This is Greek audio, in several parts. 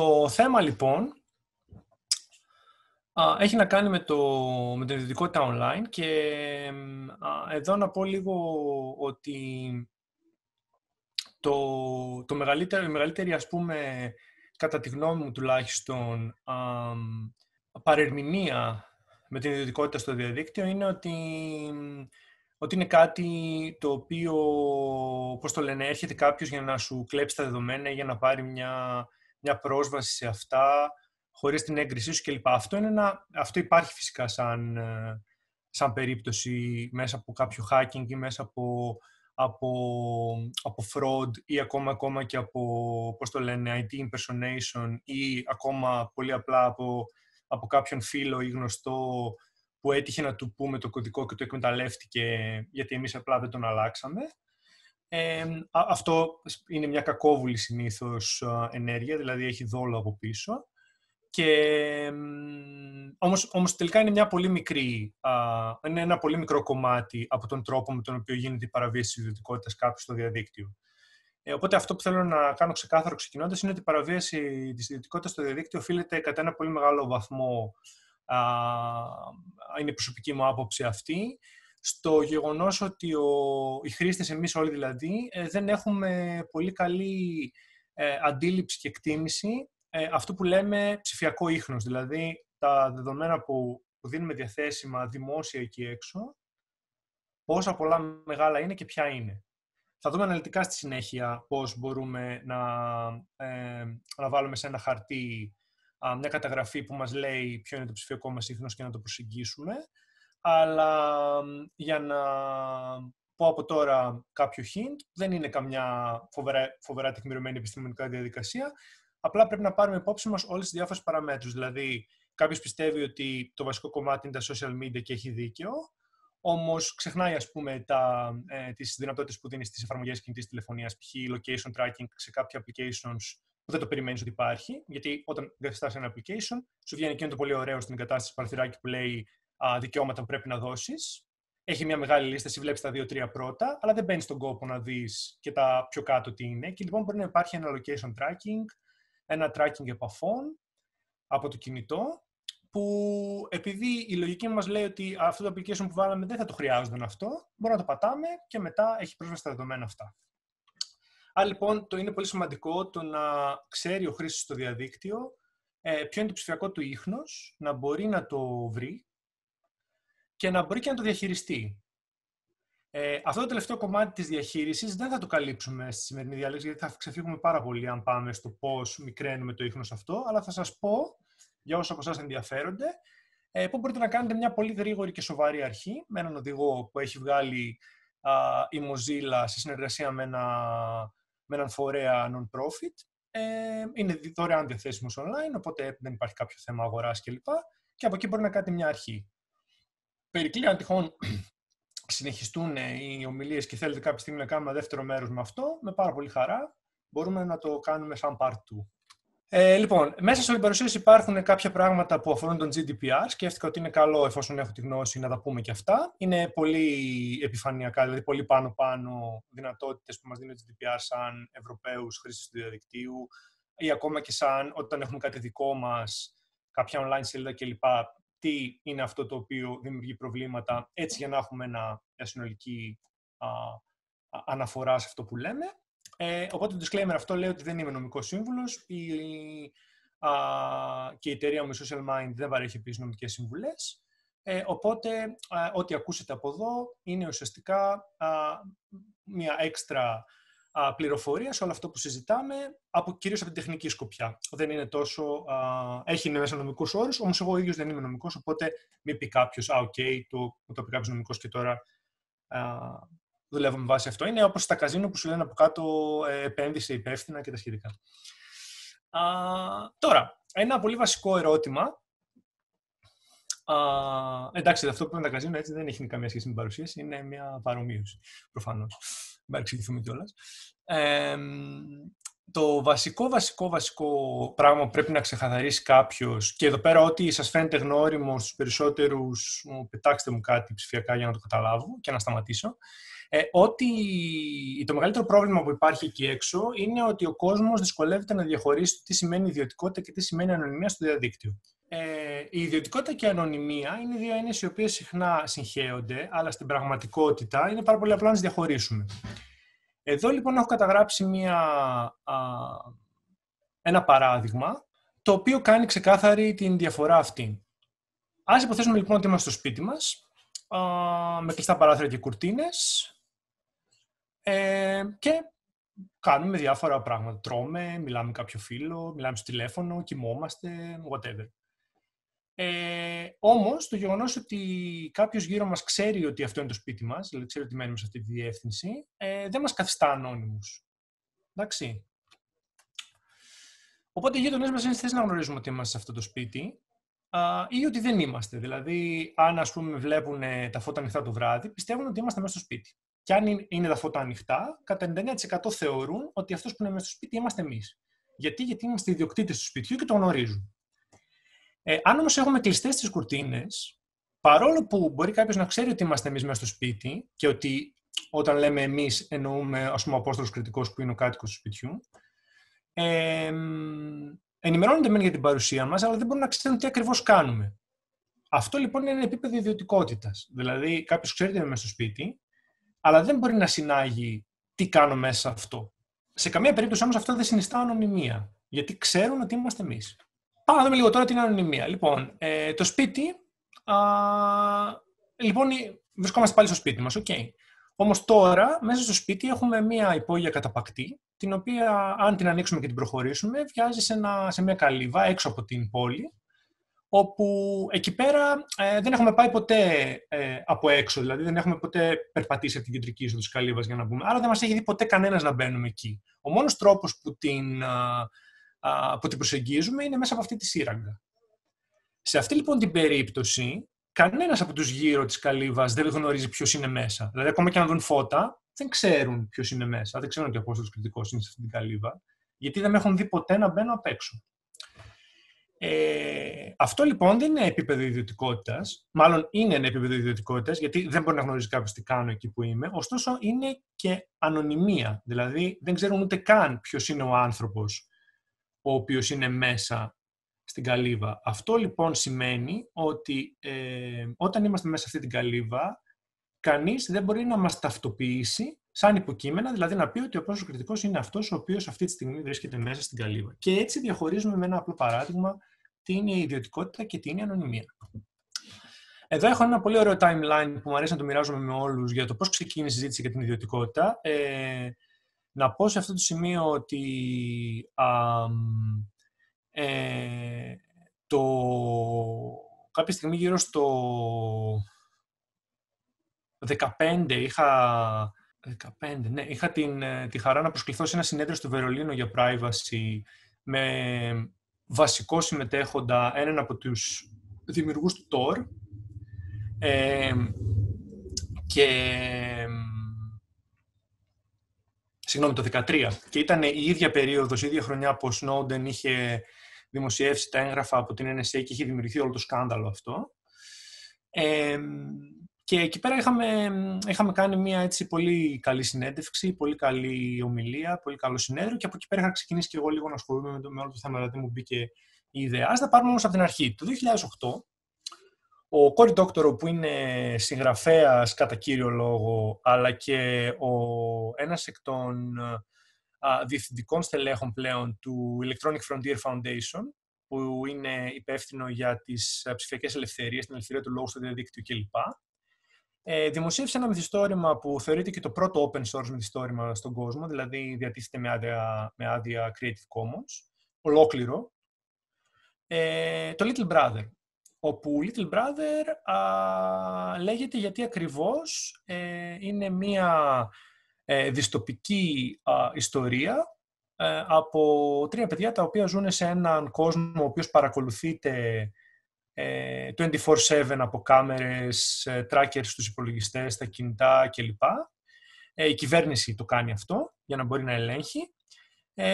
Το θέμα λοιπόν έχει να κάνει με, το, με την ιδιωτικότητα online και εδώ να πω λίγο ότι το, το μεγαλύτερο, η μεγαλύτερη ας πούμε κατά τη γνώμη μου τουλάχιστον παρερμηνία με την ιδιωτικότητα στο διαδίκτυο είναι ότι, ότι είναι κάτι το οποίο, πώς το λένε, έρχεται κάποιος για να σου κλέψει τα δεδομένα ή για να πάρει μια, μια πρόσβαση σε αυτά χωρίς την έγκρισή σου κλπ. Αυτό, είναι ένα, αυτό υπάρχει φυσικά σαν, ε, σαν περίπτωση μέσα από κάποιο hacking ή μέσα από, από, από fraud ή ακόμα, ακόμα και από, πώς το λένε, IT impersonation ή ακόμα πολύ απλά από, από κάποιον φίλο ή γνωστό που έτυχε να του πούμε το κωδικό και το εκμεταλλεύτηκε γιατί εμείς απλά δεν τον αλλάξαμε. Ε, αυτό είναι μια κακόβουλη συνήθως ενέργεια, δηλαδή έχει δόλο από πίσω. Και, όμως, όμως τελικά είναι μια πολύ μικρή, α, είναι ένα πολύ μικρό κομμάτι από τον τρόπο με τον οποίο γίνεται η παραβίαση της ιδιωτικότητας κάποιου στο διαδίκτυο. Ε, οπότε αυτό που θέλω να κάνω ξεκάθαρο ξεκινώντας είναι ότι η παραβίαση της ιδιωτικότητας στο διαδίκτυο οφείλεται κατά ένα πολύ μεγάλο βαθμό, α, είναι η προσωπική μου άποψη αυτή, στο γεγονός ότι ο, οι χρήστες, εμείς όλοι δηλαδή, ε, δεν έχουμε πολύ καλή ε, αντίληψη και εκτίμηση ε, αυτό που λέμε ψηφιακό ίχνος, δηλαδή τα δεδομένα που, που δίνουμε διαθέσιμα δημόσια εκεί έξω, πόσα πολλά μεγάλα είναι και ποια είναι. Θα δούμε αναλυτικά στη συνέχεια πώς μπορούμε να, ε, να βάλουμε σε ένα χαρτί μια καταγραφή που μας λέει ποιο είναι το ψηφιακό μας ίχνος και να το προσεγγίσουμε. Αλλά για να πω από τώρα κάποιο hint, δεν είναι καμιά φοβερά, φοβερά τεκμηριωμένη επιστημονικά διαδικασία. Απλά πρέπει να πάρουμε υπόψη μας όλες τις διάφορες παραμέτρους. Δηλαδή, κάποιος πιστεύει ότι το βασικό κομμάτι είναι τα social media και έχει δίκιο, όμως ξεχνάει ας πούμε, τα, ε, τις δυνατότητες που δίνει στις εφαρμογές κινητής τηλεφωνίας, π.χ. location tracking σε κάποια applications που δεν το περιμένεις ότι υπάρχει, γιατί όταν εγκαθιστάς ένα application, σου βγαίνει εκείνο το πολύ ωραίο στην εγκατάσταση παραθυράκι που λέει α, δικαιώματα που πρέπει να δώσεις. Έχει μια μεγάλη λίστα, εσύ βλέπεις τα δύο-τρία πρώτα, αλλά δεν μπαίνεις στον κόπο να δεις και τα πιο κάτω τι είναι. Και λοιπόν μπορεί να υπάρχει ένα location tracking, ένα tracking επαφών από το κινητό, που επειδή η λογική μας λέει ότι αυτό το application που βάλαμε δεν θα το χρειάζονταν αυτό, μπορούμε να το πατάμε και μετά έχει πρόσβαση στα δεδομένα αυτά. Άρα λοιπόν το είναι πολύ σημαντικό το να ξέρει ο χρήστης στο διαδίκτυο ε, ποιο είναι το ψηφιακό του ίχνος, να μπορεί να το βρει και να μπορεί και να το διαχειριστεί. Ε, αυτό το τελευταίο κομμάτι της διαχείρισης δεν θα το καλύψουμε στη σημερινή διάλεξη, γιατί θα ξεφύγουμε πάρα πολύ αν πάμε στο πώς μικραίνουμε το ίχνος αυτό, αλλά θα σας πω, για όσους από εσάς ενδιαφέρονται, ε, πώς μπορείτε να κάνετε μια πολύ γρήγορη και σοβαρή αρχή με έναν οδηγό που έχει βγάλει α, η Mozilla σε συνεργασία με, ένα, με έναν φορέα non-profit. Ε, είναι δωρεάν διαθέσιμος online, οπότε δεν υπάρχει κάποιο θέμα αγοράς κλπ. Και από εκεί μπορεί να κάνετε μια αρχή. Περικλεί αν τυχόν συνεχιστούν οι ομιλίες και θέλετε κάποια στιγμή να κάνουμε ένα δεύτερο μέρος με αυτό, με πάρα πολύ χαρά μπορούμε να το κάνουμε σαν part 2. Ε, λοιπόν, μέσα στην παρουσίαση υπάρχουν κάποια πράγματα που αφορούν τον GDPR. Σκέφτηκα ότι είναι καλό, εφόσον έχω τη γνώση, να τα πούμε και αυτά. Είναι πολύ επιφανειακά, δηλαδή πολύ πάνω-πάνω δυνατότητες που μας δίνει το GDPR σαν Ευρωπαίους χρήστες του διαδικτύου ή ακόμα και σαν όταν έχουμε κάτι δικό μας, κάποια online σελίδα κλπ τι είναι αυτό το οποίο δημιουργεί προβλήματα, έτσι για να έχουμε ένα, μια συνολική α, αναφορά σε αυτό που λέμε. Ε, οπότε το disclaimer αυτό λέει ότι δεν είμαι νομικός σύμβουλος η, α, και η εταιρεία μου, η Social Mind, δεν παρέχει επίσης νομικές συμβουλές. Ε, οπότε, ό,τι ακούσετε από εδώ είναι ουσιαστικά μια έξτρα α, πληροφορία σε όλο αυτό που συζητάμε, από, κυρίως από την τεχνική σκοπιά. Δεν είναι τόσο... Α, έχει μέσα νομικούς όρους, όμως εγώ ίδιος δεν είμαι νομικός, οπότε μην πει κάποιος, Α, οκέι, okay, το, το πει κάποιος νομικός και τώρα α, δουλεύω με βάση αυτό. Είναι όπως στα καζίνο που σου λένε από κάτω ε, επένδυσε υπεύθυνα και τα σχετικά. Α, τώρα, ένα πολύ βασικό ερώτημα. Α, εντάξει, αυτό που είναι τα καζίνο έτσι δεν έχει καμία σχέση με την παρουσίαση, είναι μια παρομοίωση, προφανώς μην παρεξηγηθούμε κιόλας. Ε, το βασικό, βασικό, βασικό πράγμα που πρέπει να ξεκαθαρίσει κάποιος, και εδώ πέρα, ό,τι σας φαίνεται γνώριμο στους περισσότερους, πετάξτε μου κάτι ψηφιακά για να το καταλάβω και να σταματήσω. Ε, ότι το μεγαλύτερο πρόβλημα που υπάρχει εκεί έξω είναι ότι ο κόσμος δυσκολεύεται να διαχωρίσει τι σημαίνει ιδιωτικότητα και τι σημαίνει ανωνυμία στο διαδίκτυο. Ε, η ιδιωτικότητα και η ανωνυμία είναι δύο έννοιες οι οποίες συχνά συγχέονται, αλλά στην πραγματικότητα είναι πάρα πολύ απλά να τις διαχωρίσουμε. Εδώ λοιπόν έχω καταγράψει μια, α, ένα παράδειγμα, το οποίο κάνει ξεκάθαρη την διαφορά αυτή. Ας υποθέσουμε λοιπόν ότι είμαστε στο σπίτι μας, α, με κλειστά παράθυρα και κουρτίνες, ε, και κάνουμε διάφορα πράγματα. Τρώμε, μιλάμε με κάποιο φίλο, μιλάμε στο τηλέφωνο, κοιμόμαστε, whatever. Ε, Όμως, το γεγονός ότι κάποιος γύρω μας ξέρει ότι αυτό είναι το σπίτι μας, δηλαδή ξέρει ότι μένουμε σε αυτή τη διεύθυνση, ε, δεν μας καθιστά ανώνυμους. Εντάξει. Οπότε οι γείτονές μας είναι στη θέση να γνωρίζουμε ότι είμαστε σε αυτό το σπίτι α, ή ότι δεν είμαστε. Δηλαδή, αν ας πούμε βλέπουν τα φώτα ανοιχτά το βράδυ, πιστεύουν ότι είμαστε μέσα στο σπίτι. Και αν είναι τα φώτα ανοιχτά, κατά 99% θεωρούν ότι αυτός που είναι μέσα στο σπίτι είμαστε εμείς. Γιατί, Γιατί είμαστε ιδιοκτήτες του σπιτιού και το γνωρίζουν. Ε, αν όμως έχουμε κλειστές τις κουρτίνες, παρόλο που μπορεί κάποιος να ξέρει ότι είμαστε εμείς μέσα στο σπίτι και ότι όταν λέμε εμείς εννοούμε ας πούμε, ο Απόστολος Κριτικό που είναι ο κάτοικος του σπιτιού, ε, ενημερώνονται μεν για την παρουσία μας, αλλά δεν μπορούν να ξέρουν τι ακριβώς κάνουμε. Αυτό λοιπόν είναι ένα επίπεδο ιδιωτικότητας. Δηλαδή, κάποιος ξέρει ότι είμαι μέσα στο σπίτι, αλλά δεν μπορεί να συνάγει τι κάνω μέσα σε αυτό. Σε καμία περίπτωση όμως αυτό δεν συνιστά ανωνυμία. Γιατί ξέρουν ότι είμαστε εμείς. Πάμε να δούμε λίγο τώρα την ανωνυμία. Λοιπόν, ε, το σπίτι. Α, λοιπόν, βρισκόμαστε πάλι στο σπίτι μας, Okay. Όμως τώρα, μέσα στο σπίτι έχουμε μία υπόγεια καταπακτή, την οποία αν την ανοίξουμε και την προχωρήσουμε, βιάζει σε, ένα, σε μια καλύβα έξω από την πόλη, όπου εκεί πέρα ε, δεν έχουμε πάει ποτέ ε, από έξω, δηλαδή δεν έχουμε ποτέ περπατήσει από την κεντρική είσοδο της καλύβας για να μπούμε, άρα δεν μας έχει δει ποτέ κανένας να μπαίνουμε εκεί. Ο μόνος τρόπος που την, που την προσεγγίζουμε είναι μέσα από αυτή τη σύραγγα. Σε αυτή λοιπόν την περίπτωση, κανένας από τους γύρω της καλύβας δεν γνωρίζει ποιος είναι μέσα. Δηλαδή, ακόμα και αν δουν φώτα, δεν ξέρουν ποιος είναι μέσα. Δεν ξέρουν ότι ο Απόστολος Κριτικό είναι σε αυτή την καλύβα, γιατί δεν με έχουν δει ποτέ να μπαίνω απ' έξω. Ε, αυτό λοιπόν δεν είναι επίπεδο ιδιωτικότητας. Μάλλον είναι ένα επίπεδο ιδιωτικότητας, γιατί δεν μπορεί να γνωρίζει κάποιος τι κάνω εκεί που είμαι. Ωστόσο, είναι και ανωνυμία. Δηλαδή, δεν ξέρουν ούτε καν ποιος είναι ο άνθρωπος ο οποίος είναι μέσα στην καλύβα. Αυτό λοιπόν σημαίνει ότι ε, όταν είμαστε μέσα σε αυτή την καλύβα, κανείς δεν μπορεί να μας ταυτοποιήσει σαν υποκείμενα, δηλαδή να πει ότι ο πρόσωπος κριτικός είναι αυτός ο οποίος αυτή τη στιγμή βρίσκεται μέσα στην καλύβα. Και έτσι διαχωρίζουμε με ένα απλό παράδειγμα τι είναι η ιδιωτικότητα και τι είναι η ανωνυμία. Εδώ έχω ένα πολύ ωραίο timeline που μου αρέσει να το μοιράζομαι με όλους για το πώς ξεκίνησε η συζήτηση για την ιδιωτικότητα. Ε, να πω σε αυτό το σημείο ότι ε, το, κάποια στιγμή γύρω στο 15 είχα, 15, ναι, είχα την, ε, τη χαρά να προσκληθώ σε ένα συνέδριο στο Βερολίνο για privacy με βασικό συμμετέχοντα έναν από τους δημιουργούς του TOR ε, και συγγνώμη, το 2013. Και ήταν η ίδια περίοδος, η ίδια χρονιά που ο Snowden είχε δημοσιεύσει τα έγγραφα από την NSA και είχε δημιουργηθεί όλο το σκάνδαλο αυτό. Ε, και εκεί πέρα είχαμε, είχαμε κάνει μια έτσι πολύ καλή συνέντευξη, πολύ καλή ομιλία, πολύ καλό συνέδριο και από εκεί πέρα είχα ξεκινήσει και εγώ λίγο να ασχολούμαι με, με όλο το θέμα, δηλαδή μου μπήκε η ιδέα. Ας τα πάρουμε όμως από την αρχή. Το 2008 ο Κόρι Ντόκτορο που είναι συγγραφέας κατά κύριο λόγο, αλλά και ο, ένας εκ των α, διευθυντικών στελέχων πλέον του Electronic Frontier Foundation, που είναι υπεύθυνο για τις ψηφιακές ελευθερίες, την ελευθερία του λόγου στο διαδίκτυο κλπ. Ε, δημοσίευσε ένα μυθιστόρημα που θεωρείται και το πρώτο open source μυθιστόρημα στον κόσμο, δηλαδή διατίθεται με άδεια, με άδεια Creative Commons, ολόκληρο, ε, το Little Brother όπου Little Brother α, λέγεται γιατί ακριβώς ε, είναι μία ε, διστοπική ιστορία ε, από τρία παιδιά τα οποία ζουν σε έναν κόσμο ο οποίος παρακολουθείται 24-7 από κάμερες, trackers στους υπολογιστές, στα κινητά κλπ. Η κυβέρνηση το κάνει αυτό για να μπορεί να ελέγχει ε,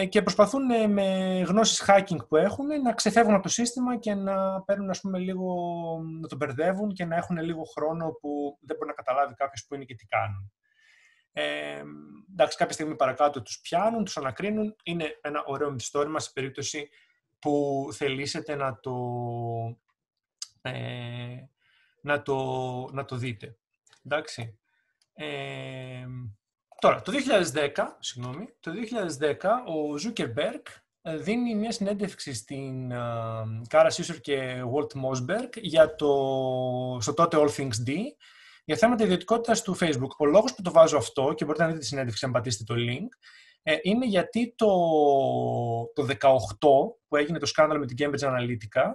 και προσπαθούν ε, με γνώσεις hacking που έχουν να ξεφεύγουν από το σύστημα και να παίρνουν ας πούμε, λίγο, να τον μπερδεύουν και να έχουν λίγο χρόνο που δεν μπορεί να καταλάβει κάποιος που είναι και τι κάνουν. Ε, εντάξει, κάποια στιγμή παρακάτω τους πιάνουν, τους ανακρίνουν. Είναι ένα ωραίο μυθιστόρημα σε περίπτωση που θελήσετε να το, ε, να το, να το δείτε. Εντάξει. Ε, τώρα, το 2010, συγγνώμη, το 2010 ο Ζούκερμπεργκ δίνει μια συνέντευξη στην Κάρα Σουίσερ και Walt Mossberg για το, στο τότε All Things D για θέματα ιδιωτικότητας του Facebook. Ο λόγος που το βάζω αυτό, και μπορείτε να δείτε τη συνέντευξη αν πατήσετε το link, ε, είναι γιατί το, το 18 που έγινε το σκάνδαλο με την Cambridge Analytica,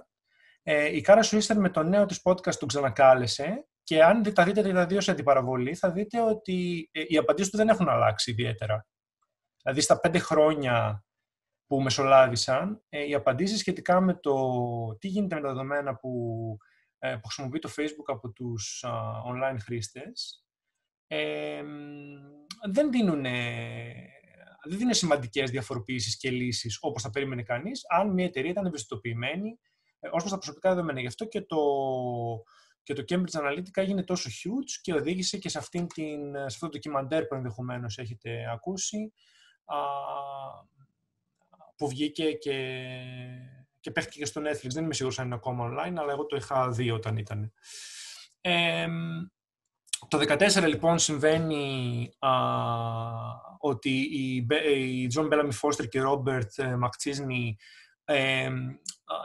ε, η Κάρα Σουίσερ με το νέο της podcast του ξανακάλεσε και αν τα δείτε τα δύο σε αντιπαραβολή θα δείτε ότι ε, οι απαντήσεις του δεν έχουν αλλάξει ιδιαίτερα. Δηλαδή στα πέντε χρόνια που μεσολάβησαν, ε, οι απαντήσεις σχετικά με το τι γίνεται με τα δεδομένα που, ε, που χρησιμοποιεί το Facebook από τους online χρήστες, ε, δεν δίνουν δεν δίνουν σημαντικές διαφοροποιήσεις και λύσεις όπως θα περίμενε κανείς, αν μια εταιρεία ήταν ευαισθητοποιημένη ε, ως προς τα προσωπικά δεδομένα. Γι' αυτό και το, και το Cambridge Analytica έγινε τόσο huge και οδήγησε και σε, αυτήν την, σε αυτό το ντοκιμαντέρ που ενδεχομένως έχετε ακούσει, α, που βγήκε και, και παίχτηκε στο Netflix. Δεν είμαι σίγουρος αν είναι ακόμα online, αλλά εγώ το είχα δει όταν ήταν. Ε, το 2014 λοιπόν συμβαίνει α, ότι οι, οι John Bellamy Foster και Robert McChisney ε,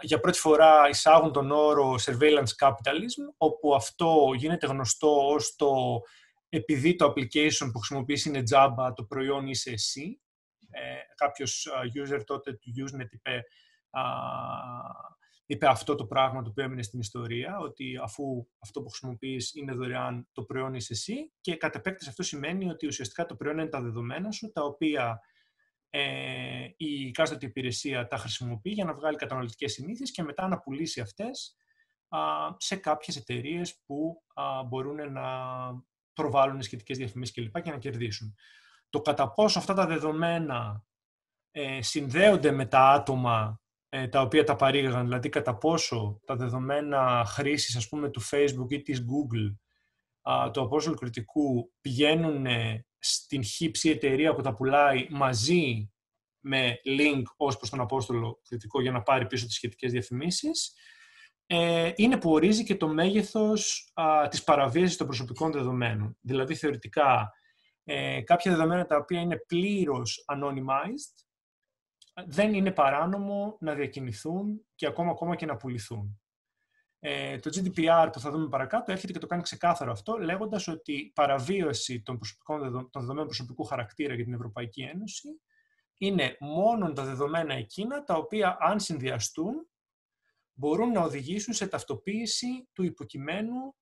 για πρώτη φορά εισάγουν τον όρο surveillance capitalism, όπου αυτό γίνεται γνωστό ως το επειδή το application που χρησιμοποιείς είναι Java, το προϊόν είσαι εσύ. Ε, κάποιος user τότε του Usenet είπε, είπε αυτό το πράγμα το οποίο έμεινε στην ιστορία, ότι αφού αυτό που χρησιμοποιείς είναι δωρεάν, το προϊόν είσαι εσύ και κατ' επέκταση αυτό σημαίνει ότι ουσιαστικά το προϊόν είναι τα δεδομένα σου, τα οποία ε, η κάστοτε υπηρεσία τα χρησιμοποιεί για να βγάλει καταναλωτικές συνήθειες και μετά να πουλήσει αυτές α, σε κάποιες εταιρείες που α, μπορούν να προβάλλουν σχετικές διαφημίσεις κλπ. και να κερδίσουν. Το κατά πόσο αυτά τα δεδομένα ε, συνδέονται με τα άτομα ε, τα οποία τα παρήγαγαν, δηλαδή κατά πόσο τα δεδομένα χρήσης ας πούμε του Facebook ή της Google α, του Απόστολου Κριτικού πηγαίνουν στην χύψη εταιρεία που τα πουλάει μαζί με link ως προς τον Απόστολο Κριτικό για να πάρει πίσω τις σχετικές διαφημίσεις, ε, είναι που ορίζει και το μέγεθος α, της παραβίασης των προσωπικών δεδομένων. Δηλαδή, θεωρητικά, ε, κάποια δεδομένα τα οποία είναι πλήρως anonymized, δεν είναι παράνομο να διακινηθούν και ακόμα, ακόμα και να πουληθούν. Ε, το GDPR που θα δούμε παρακάτω έρχεται και το κάνει ξεκάθαρο αυτό, λέγοντας ότι η παραβίαση των, προσωπικών, των δεδομένων προσωπικού χαρακτήρα για την Ευρωπαϊκή Ένωση είναι μόνο τα δεδομένα εκείνα τα οποία αν συνδυαστούν μπορούν να οδηγήσουν σε ταυτοποίηση του υποκειμένου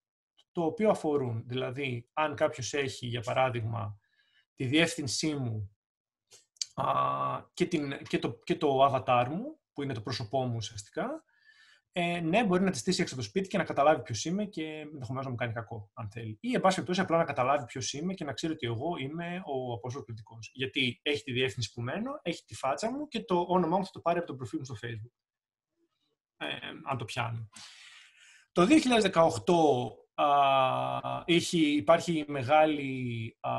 το οποίο αφορούν. Δηλαδή, αν κάποιος έχει, για παράδειγμα, τη διεύθυνσή μου α, και, την, και, το, και το avatar μου, που είναι το πρόσωπό μου ουσιαστικά, ε, ναι, μπορεί να τη στήσει έξω από το σπίτι και να καταλάβει ποιος είμαι και ενδεχομένως να μου κάνει κακό, αν θέλει. Ή, εν πάση περιπτώσει, απλά να καταλάβει ποιος είμαι και να ξέρει ότι εγώ είμαι ο Απόστολος Κριτικό. Γιατί έχει τη διεύθυνση που μένω, έχει τη φάτσα μου και το όνομά μου θα το πάρει από το προφίλ μου στο Facebook. Ε, αν το πιάνω. Το 2018 α, υπάρχει μεγάλη α,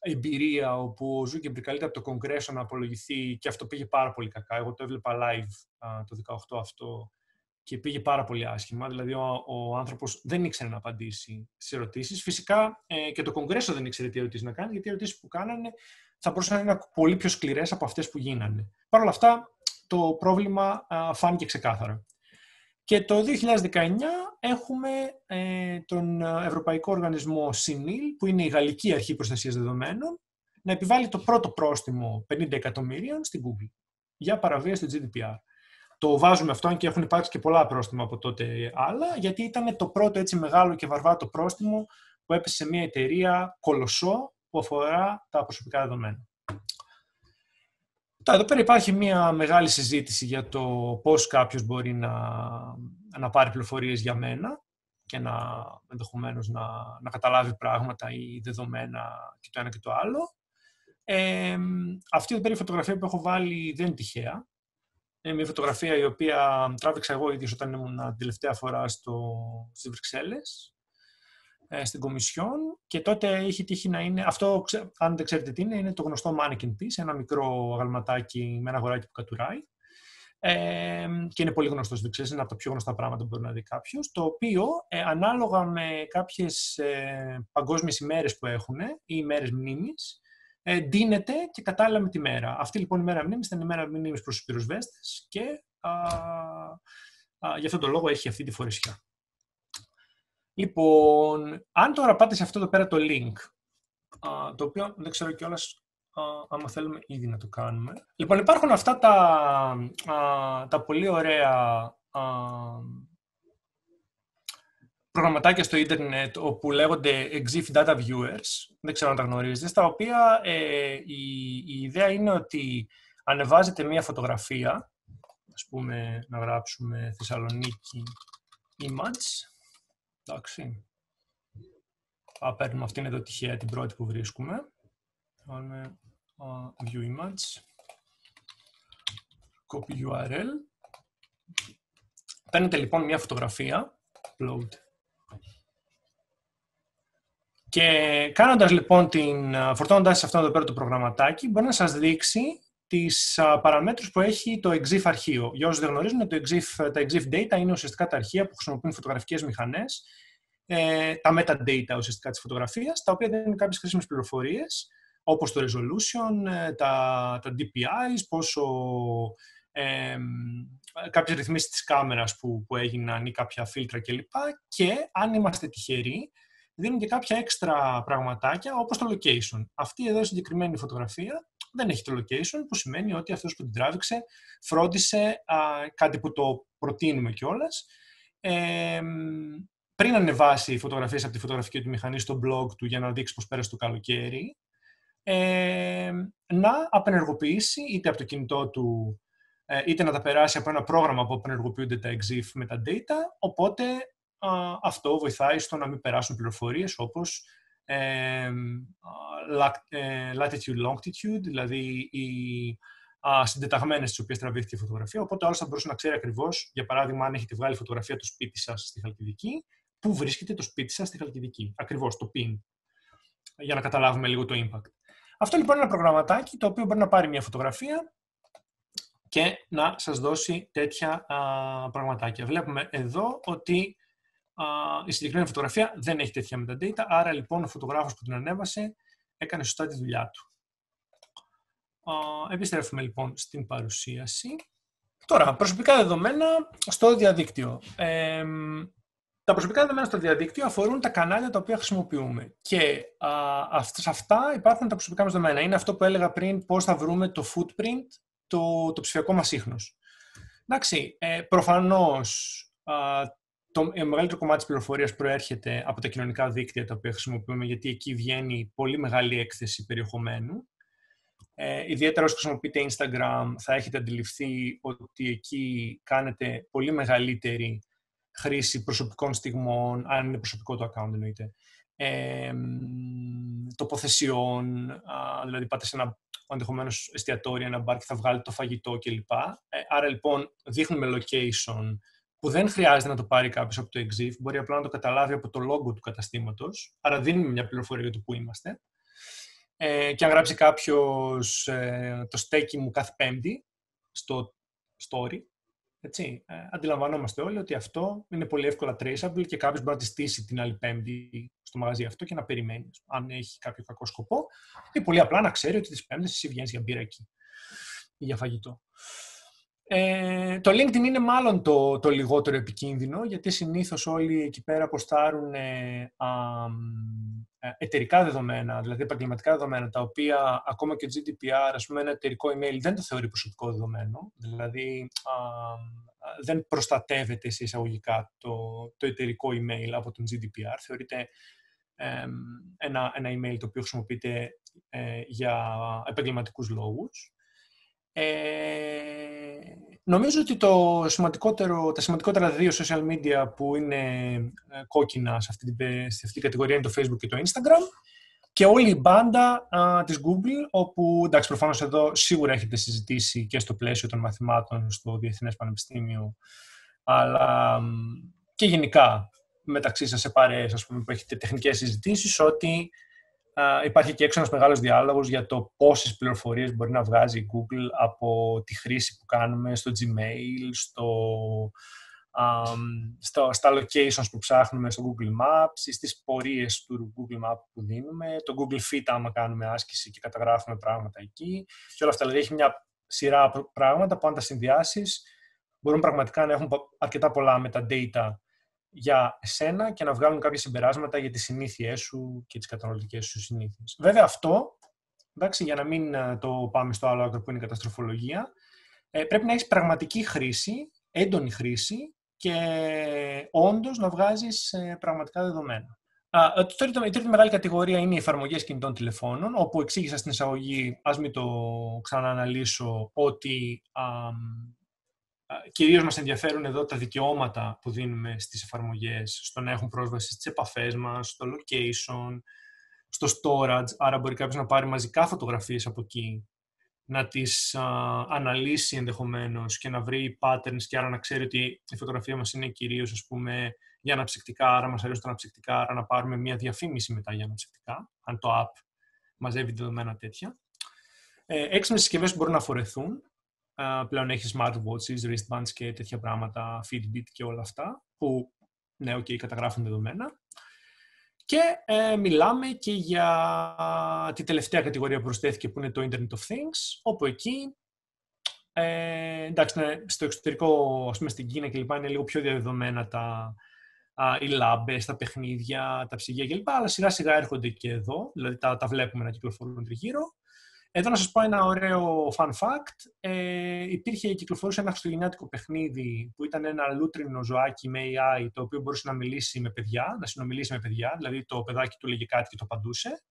εμπειρία όπου ο Ζούκερμπεργκ καλείται από το Κογκρέσο να απολογηθεί και αυτό πήγε πάρα πολύ κακά. Εγώ το έβλεπα live το 18 αυτό και πήγε πάρα πολύ άσχημα. Δηλαδή ο, ο άνθρωπος δεν ήξερε να απαντήσει στις ερωτήσεις. Φυσικά ε, και το Κογκρέσο δεν ήξερε τι ερωτήσεις να κάνει γιατί οι ερωτήσεις που κάνανε θα μπορούσαν να είναι πολύ πιο σκληρές από αυτές που γίνανε. Παρ' όλα αυτά το πρόβλημα α, φάνηκε ξεκάθαρα. Και το 2019 έχουμε ε, τον Ευρωπαϊκό Οργανισμό ΣΥΝΙΛ, που είναι η Γαλλική Αρχή Προστασίας Δεδομένων, να επιβάλλει το πρώτο πρόστιμο 50 εκατομμύριων στην Google για παραβίαση του GDPR. Το βάζουμε αυτό, αν και έχουν υπάρξει και πολλά πρόστιμα από τότε άλλα, γιατί ήταν το πρώτο έτσι μεγάλο και βαρβάτο πρόστιμο που έπεσε σε μια εταιρεία κολοσσό που αφορά τα προσωπικά δεδομένα. Εδώ πέρα υπάρχει μια μεγάλη συζήτηση για το πώς κάποιος μπορεί να, να πάρει πληροφορίες για μένα και να ενδεχομένως να, να καταλάβει πράγματα ή δεδομένα και το ένα και το άλλο. Ε, αυτή εδώ πέρα η φωτογραφία που έχω βάλει δεν είναι τυχαία. Είναι μια φωτογραφία η οποία τράβηξα εγώ ίδιος όταν ήμουν τελευταία φορά στο, στις Βρυξέλλες. Ε, στην Κομισιόν και τότε έχει τύχει να είναι, αυτό αν δεν ξέρετε τι είναι, είναι το γνωστό mannequin piece, ένα μικρό αγαλματάκι με ένα αγοράκι που κατουράει. Ε, και είναι πολύ γνωστός στο ξέρεις, είναι από τα πιο γνωστά πράγματα που μπορεί να δει κάποιος. Το οποίο ε, ανάλογα με κάποιες ε, παγκόσμιες ημέρες που έχουν ή ημέρες μνήμης, ε, ντύνεται και κατάλληλα με τη μέρα. Αυτή λοιπόν η μέρα μνήμης ήταν η μέρα μνήμης προς τους πυροσβέστες και α, α, γι' αυτόν τον λόγο έχει αυτή τη φορεσιά. Λοιπόν, αν τώρα πάτε σε αυτό εδώ πέρα το link, α, το οποίο δεν ξέρω κιόλας άμα θέλουμε ήδη να το κάνουμε. Λοιπόν, υπάρχουν αυτά τα, α, τα πολύ ωραία α, προγραμματάκια στο ίντερνετ όπου λέγονται EXIF Data Viewers, δεν ξέρω αν τα γνωρίζετε, στα οποία ε, η, η ιδέα είναι ότι ανεβάζετε μία φωτογραφία, ας πούμε να γράψουμε Θεσσαλονίκη image, εντάξει, θα παίρνουμε αυτήν εδώ τυχαία την πρώτη που βρίσκουμε, Βάλουμε uh, view image, copy URL. Παίρνετε λοιπόν μια φωτογραφία, upload. Και κάνοντας λοιπόν την, φορτώνοντας σε αυτό εδώ πέρα το προγραμματάκι, μπορεί να σας δείξει τις παραμέτρους που έχει το EXIF αρχείο. Για όσους δεν γνωρίζουν, το EXIF, τα EXIF data είναι ουσιαστικά τα αρχεία που χρησιμοποιούν φωτογραφικές μηχανές, ε, τα metadata ουσιαστικά της φωτογραφίας, τα οποία δίνουν κάποιες χρήσιμες πληροφορίες όπως το resolution, ε, τα, τα DPIs, πόσο ε, κάποιες ρυθμίσεις της κάμερας που, που έγιναν ή κάποια φίλτρα κλπ. Και αν είμαστε τυχεροί, δίνουν και κάποια έξτρα πραγματάκια όπως το location. Αυτή εδώ η συγκεκριμένη φωτογραφία δεν έχει το location, που σημαίνει ότι αυτός που την τράβηξε φρόντισε α, κάτι που το προτείνουμε κιόλας. Ε, πριν ανεβάσει φωτογραφίες από τη φωτογραφική του μηχανή στο blog του για να δείξει πώς πέρασε το καλοκαίρι, ε, να απενεργοποιήσει είτε από το κινητό του ε, είτε να τα περάσει από ένα πρόγραμμα που απενεργοποιούνται τα EXIF με τα data, οπότε αυτό βοηθάει στο να μην περάσουν πληροφορίες όπως ε, latitude, longitude, δηλαδή οι α, συντεταγμένες τις οποίες τραβήχθηκε η φωτογραφία. Οπότε, άλλος θα μπορούσε να ξέρει ακριβώς, για παράδειγμα, αν έχετε βγάλει φωτογραφία του σπίτι σας στη Χαλκιδική, πού βρίσκεται το σπίτι σας στη Χαλκιδική. Ακριβώς το PIN. Για να καταλάβουμε λίγο το impact. Αυτό λοιπόν είναι ένα προγραμματάκι το οποίο μπορεί να πάρει μια φωτογραφία και να σας δώσει τέτοια α, πραγματάκια. Βλέπουμε εδώ ότι α, η συγκεκριμένη φωτογραφία δεν έχει τέτοια metadata, άρα λοιπόν ο φωτογράφος που την ανέβασε έκανε σωστά τη δουλειά του. Α, επιστρέφουμε λοιπόν στην παρουσίαση. Τώρα, προσωπικά δεδομένα στο διαδίκτυο. Ε, τα προσωπικά δεδομένα στο διαδίκτυο αφορούν τα κανάλια τα οποία χρησιμοποιούμε. Και α, σε αυτά υπάρχουν τα προσωπικά μας δεδομένα. Είναι αυτό που έλεγα πριν, πώς θα βρούμε το footprint, το, το ψηφιακό μας ίχνος. Εντάξει, ε, προφανώς α, το μεγαλύτερο κομμάτι της πληροφορίας προέρχεται από τα κοινωνικά δίκτυα τα οποία χρησιμοποιούμε, γιατί εκεί βγαίνει πολύ μεγάλη έκθεση περιεχομένου. Ε, ιδιαίτερα όσο χρησιμοποιείτε Instagram, θα έχετε αντιληφθεί ότι εκεί κάνετε πολύ μεγαλύτερη χρήση προσωπικών στιγμών, αν είναι προσωπικό το account εννοείται, ε, τοποθεσιών, α, δηλαδή πάτε σε ένα ενδεχομένως εστιατόριο, ένα μπαρ και θα βγάλετε το φαγητό κλπ. Ε, άρα λοιπόν δείχνουμε location που δεν χρειάζεται να το πάρει κάποιος από το EXIF, μπορεί απλά να το καταλάβει από το logo του καταστήματος. Άρα δίνουμε μια πληροφορία για το που είμαστε. Ε, και αν γράψει κάποιος ε, το στέκι μου κάθε Πέμπτη στο story, έτσι, ε, αντιλαμβανόμαστε όλοι ότι αυτό είναι πολύ εύκολα traceable και κάποιος μπορεί να τη στήσει την άλλη Πέμπτη στο μαγαζί αυτό και να περιμένει, αν έχει κάποιο κακό σκοπό. Ή πολύ απλά να ξέρει ότι τις Πέμπτες εσύ βγαίνεις για μπύρα εκεί ή για φαγητό. Ε, το LinkedIn είναι μάλλον το, το λιγότερο επικίνδυνο, γιατί συνήθως όλοι εκεί πέρα αποστάρουν ε, ε, εταιρικά δεδομένα, δηλαδή επαγγελματικά δεδομένα, τα οποία ακόμα και GDPR, ας πούμε, ένα εταιρικό email δεν το θεωρεί προσωπικό δεδομένο. Δηλαδή, α, δεν προστατεύεται σε εισαγωγικά το, το εταιρικό email από τον GDPR. Θεωρείται ένα, ένα email το οποίο χρησιμοποιείται ε, για επαγγελματικούς λόγους. Ε, νομίζω ότι το σημαντικότερο, τα σημαντικότερα δύο social media που είναι ε, κόκκινα σε αυτή, την, σε αυτή την κατηγορία είναι το Facebook και το Instagram. Και όλη η μπάντα α, της Google, όπου εντάξει προφανώς εδώ σίγουρα έχετε συζητήσει και στο πλαίσιο των μαθημάτων στο Διεθνές Πανεπιστήμιο, αλλά και γενικά μεταξύ σας σε παρέες, ας πούμε, που έχετε τεχνικές συζητήσεις, ότι υπάρχει και έξω ένας μεγάλος διάλογος για το πόσες πληροφορίες μπορεί να βγάζει η Google από τη χρήση που κάνουμε στο Gmail, στο, στο, στα locations που ψάχνουμε στο Google Maps ή στις πορείες του Google Maps που δίνουμε, το Google Fit άμα κάνουμε άσκηση και καταγράφουμε πράγματα εκεί και όλα αυτά. Δηλαδή έχει μια σειρά πράγματα που αν τα συνδυάσεις μπορούν πραγματικά να έχουν αρκετά πολλά με τα data για εσένα και να βγάλουν κάποια συμπεράσματα για τις συνήθειές σου και τις καταναλωτικές σου συνήθειες. Βέβαια αυτό, εντάξει, για να μην ε, το πάμε στο άλλο άκρο που είναι η καταστροφολογία, ε, πρέπει να έχεις πραγματική χρήση, έντονη χρήση και όντως να βγάζεις ε, πραγματικά δεδομένα. Α, το η τρίτη μεγάλη κατηγορία είναι οι εφαρμογές κινητών τηλεφώνων, όπου εξήγησα στην εισαγωγή, ας μην το ξανααναλύσω, ότι κυρίως μας ενδιαφέρουν εδώ τα δικαιώματα που δίνουμε στις εφαρμογές, στο να έχουν πρόσβαση στις επαφές μας, στο location, στο storage, άρα μπορεί κάποιος να πάρει μαζικά φωτογραφίες από εκεί, να τις α, αναλύσει ενδεχομένως και να βρει patterns και άρα να ξέρει ότι η φωτογραφία μας είναι κυρίως ας πούμε, για αναψυκτικά, άρα μας αρέσουν τα αναψυκτικά, άρα να πάρουμε μια διαφήμιση μετά για αναψυκτικά, αν το app μαζεύει δεδομένα τέτοια. Ε, έξυπνες συσκευές μπορούν να φορεθούν, πλέον έχει smartwatches, wristbands και τέτοια πράγματα, Fitbit και όλα αυτά, που ναι, okay, καταγράφουν δεδομένα. Και ε, μιλάμε και για τη τελευταία κατηγορία που προσθέθηκε, που είναι το Internet of Things, όπου εκεί, ε, εντάξει, ναι, στο εξωτερικό, ας πούμε στην Κίνα και λοιπά, είναι λίγο πιο διαδεδομένα τα, α, οι λάμπες, τα παιχνίδια, τα ψυγεία κλπ. Αλλά σιγά σιγά έρχονται και εδώ, δηλαδή τα, τα βλέπουμε να κυκλοφορούν τριγύρω. Εδώ να σας πω ένα ωραίο fun fact. Ε, υπήρχε, κυκλοφορούσε ένα χριστουγεννιάτικο παιχνίδι που ήταν ένα λούτρινο ζωάκι με AI το οποίο μπορούσε να μιλήσει με παιδιά, να συνομιλήσει με παιδιά, δηλαδή το παιδάκι του λέγε κάτι και το απαντούσε.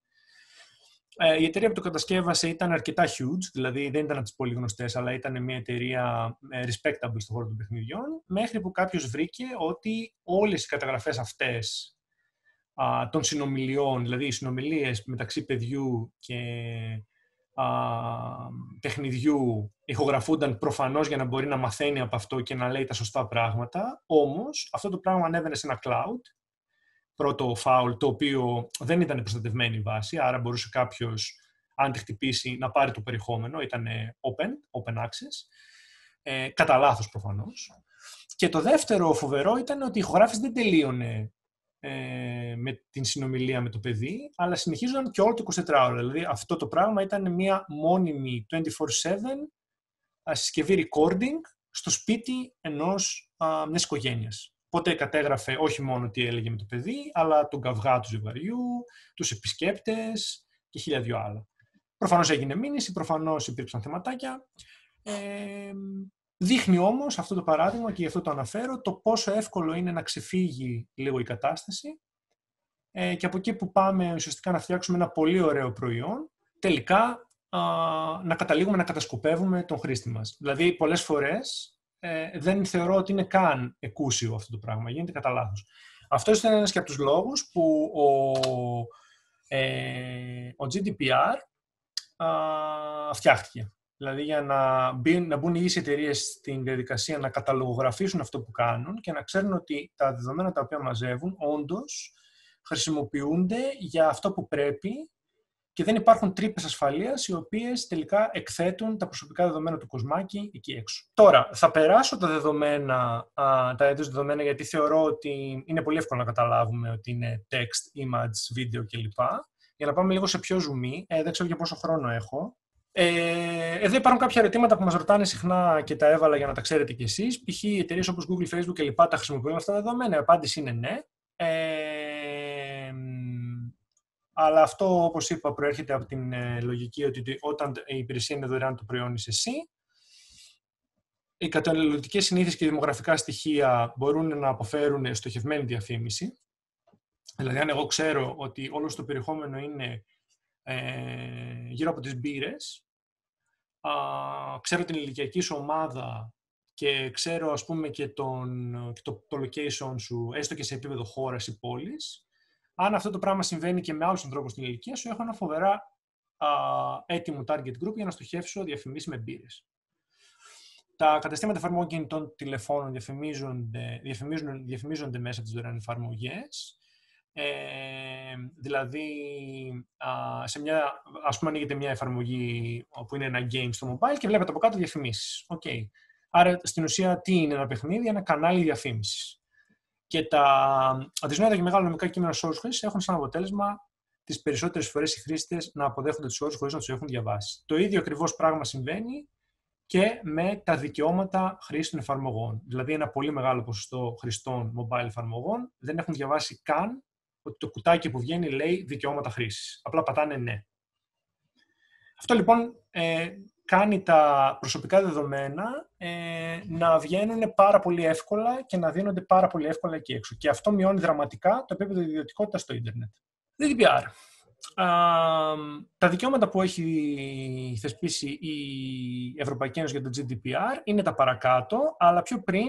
Ε, η εταιρεία που το κατασκεύασε ήταν αρκετά huge, δηλαδή δεν ήταν από τις πολύ γνωστές, αλλά ήταν μια εταιρεία ε, respectable στον χώρο των παιχνιδιών, μέχρι που κάποιος βρήκε ότι όλες οι καταγραφές αυτές των συνομιλιών, δηλαδή οι συνομιλίες μεταξύ παιδιού και παιχνιδιού ηχογραφούνταν προφανώς για να μπορεί να μαθαίνει από αυτό και να λέει τα σωστά πράγματα, όμως αυτό το πράγμα ανέβαινε σε ένα cloud, πρώτο foul, το οποίο δεν ήταν προστατευμένη η βάση, άρα μπορούσε κάποιος, αν τη χτυπήσει, να πάρει το περιεχόμενο, ήταν open, open access, ε, κατά λάθος προφανώς. Και το δεύτερο φοβερό ήταν ότι η ηχογράφηση δεν τελείωνε ε, με την συνομιλία με το παιδί, αλλά συνεχίζονταν και όλο το 24ωρο. Δηλαδή αυτό το πράγμα ήταν μια μόνιμη 24-7 συσκευή recording στο σπίτι ενός, α, μιας οικογένειας. Οπότε κατέγραφε όχι μόνο τι έλεγε με το παιδί, αλλά τον καυγά του ζευγαριού, τους επισκέπτες και χίλια δυο άλλα. Προφανώς έγινε μήνυση, προφανώς υπήρξαν θεματάκια. Ε, Δείχνει όμως αυτό το παράδειγμα και γι' αυτό το αναφέρω το πόσο εύκολο είναι να ξεφύγει λίγο η κατάσταση ε, και από εκεί που πάμε ουσιαστικά να φτιάξουμε ένα πολύ ωραίο προϊόν, τελικά να καταλήγουμε να κατασκοπεύουμε τον χρήστη μας. Δηλαδή, πολλές φορές ε, δεν θεωρώ ότι είναι καν εκούσιο αυτό το πράγμα. Γίνεται κατά λάθος. Αυτός ήταν ένας και από τους λόγους που ο, ε, ο GDPR α, φτιάχτηκε. Δηλαδή για να, μπουν, να μπουν οι ίδιες εταιρείες στην διαδικασία να καταλογογραφήσουν αυτό που κάνουν και να ξέρουν ότι τα δεδομένα τα οποία μαζεύουν όντως χρησιμοποιούνται για αυτό που πρέπει και δεν υπάρχουν τρύπες ασφαλείας οι οποίες τελικά εκθέτουν τα προσωπικά δεδομένα του κοσμάκι εκεί έξω. Τώρα, θα περάσω τα δεδομένα, τα έντος δεδομένα γιατί θεωρώ ότι είναι πολύ εύκολο να καταλάβουμε ότι είναι text, image, video κλπ. Για να πάμε λίγο σε πιο zoom, ε, δεν ξέρω για πόσο χρόνο έχω. Ε, εδώ υπάρχουν κάποια ερωτήματα που μας ρωτάνε συχνά και τα έβαλα για να τα ξέρετε κι εσείς. Π.χ. εταιρείες όπως Google, Facebook κλπ. τα χρησιμοποιούν αυτά τα δεδομένα. Η απάντηση είναι ναι. Ε, αλλά αυτό, όπως είπα, προέρχεται από την ε, λογική ότι όταν η υπηρεσία είναι δωρεάν, το προϊόν είσαι εσύ. Οι καταναλωτικές συνήθειες και δημογραφικά στοιχεία μπορούν να αποφέρουν στοχευμένη διαφήμιση. Δηλαδή, αν εγώ ξέρω ότι όλο το περιεχόμενο είναι ε, γύρω από τις μπύρες. Ξέρω την ηλικιακή σου ομάδα και ξέρω ας πούμε και, τον, το, το location σου, έστω και σε επίπεδο χώρας ή πόλης. Αν αυτό το πράγμα συμβαίνει και με άλλους ανθρώπους στην ηλικία σου, έχω ένα φοβερά α, έτοιμο target group για να στοχεύσω διαφημίσεις με μπύρες. τα καταστήματα εφαρμογών κινητών τηλεφώνων διαφημίζονται, διαφημίζονται, διαφημίζονται μέσα από τις δωρεάν εφαρμογές. Ε, δηλαδή, α, σε μια, ας πούμε, ανοίγεται μια εφαρμογή που είναι ένα game στο mobile και βλέπετε από κάτω διαφημίσεις. Okay. Άρα, στην ουσία, τι είναι ένα παιχνίδι, ένα κανάλι διαφήμισης. Και τα αδυσνόητα και μεγάλα νομικά κείμενα σε όρους έχουν σαν αποτέλεσμα τις περισσότερες φορές οι χρήστες να αποδέχονται τους όρου χωρίς να τους έχουν διαβάσει. Το ίδιο ακριβώς πράγμα συμβαίνει και με τα δικαιώματα χρήση των εφαρμογών. Δηλαδή, ένα πολύ μεγάλο ποσοστό χρηστών mobile εφαρμογών δεν έχουν διαβάσει καν ότι το κουτάκι που βγαίνει λέει δικαιώματα χρήσης. Απλά πατάνε ναι. Αυτό λοιπόν ε, κάνει τα προσωπικά δεδομένα ε, να βγαίνουν πάρα πολύ εύκολα και να δίνονται πάρα πολύ εύκολα εκεί έξω. Και αυτό μειώνει δραματικά το επίπεδο ιδιωτικότητας στο ίντερνετ. GDPR. Τα δικαιώματα που έχει θεσπίσει η Ευρωπαϊκή Ένωση για το GDPR είναι τα παρακάτω, αλλά πιο πριν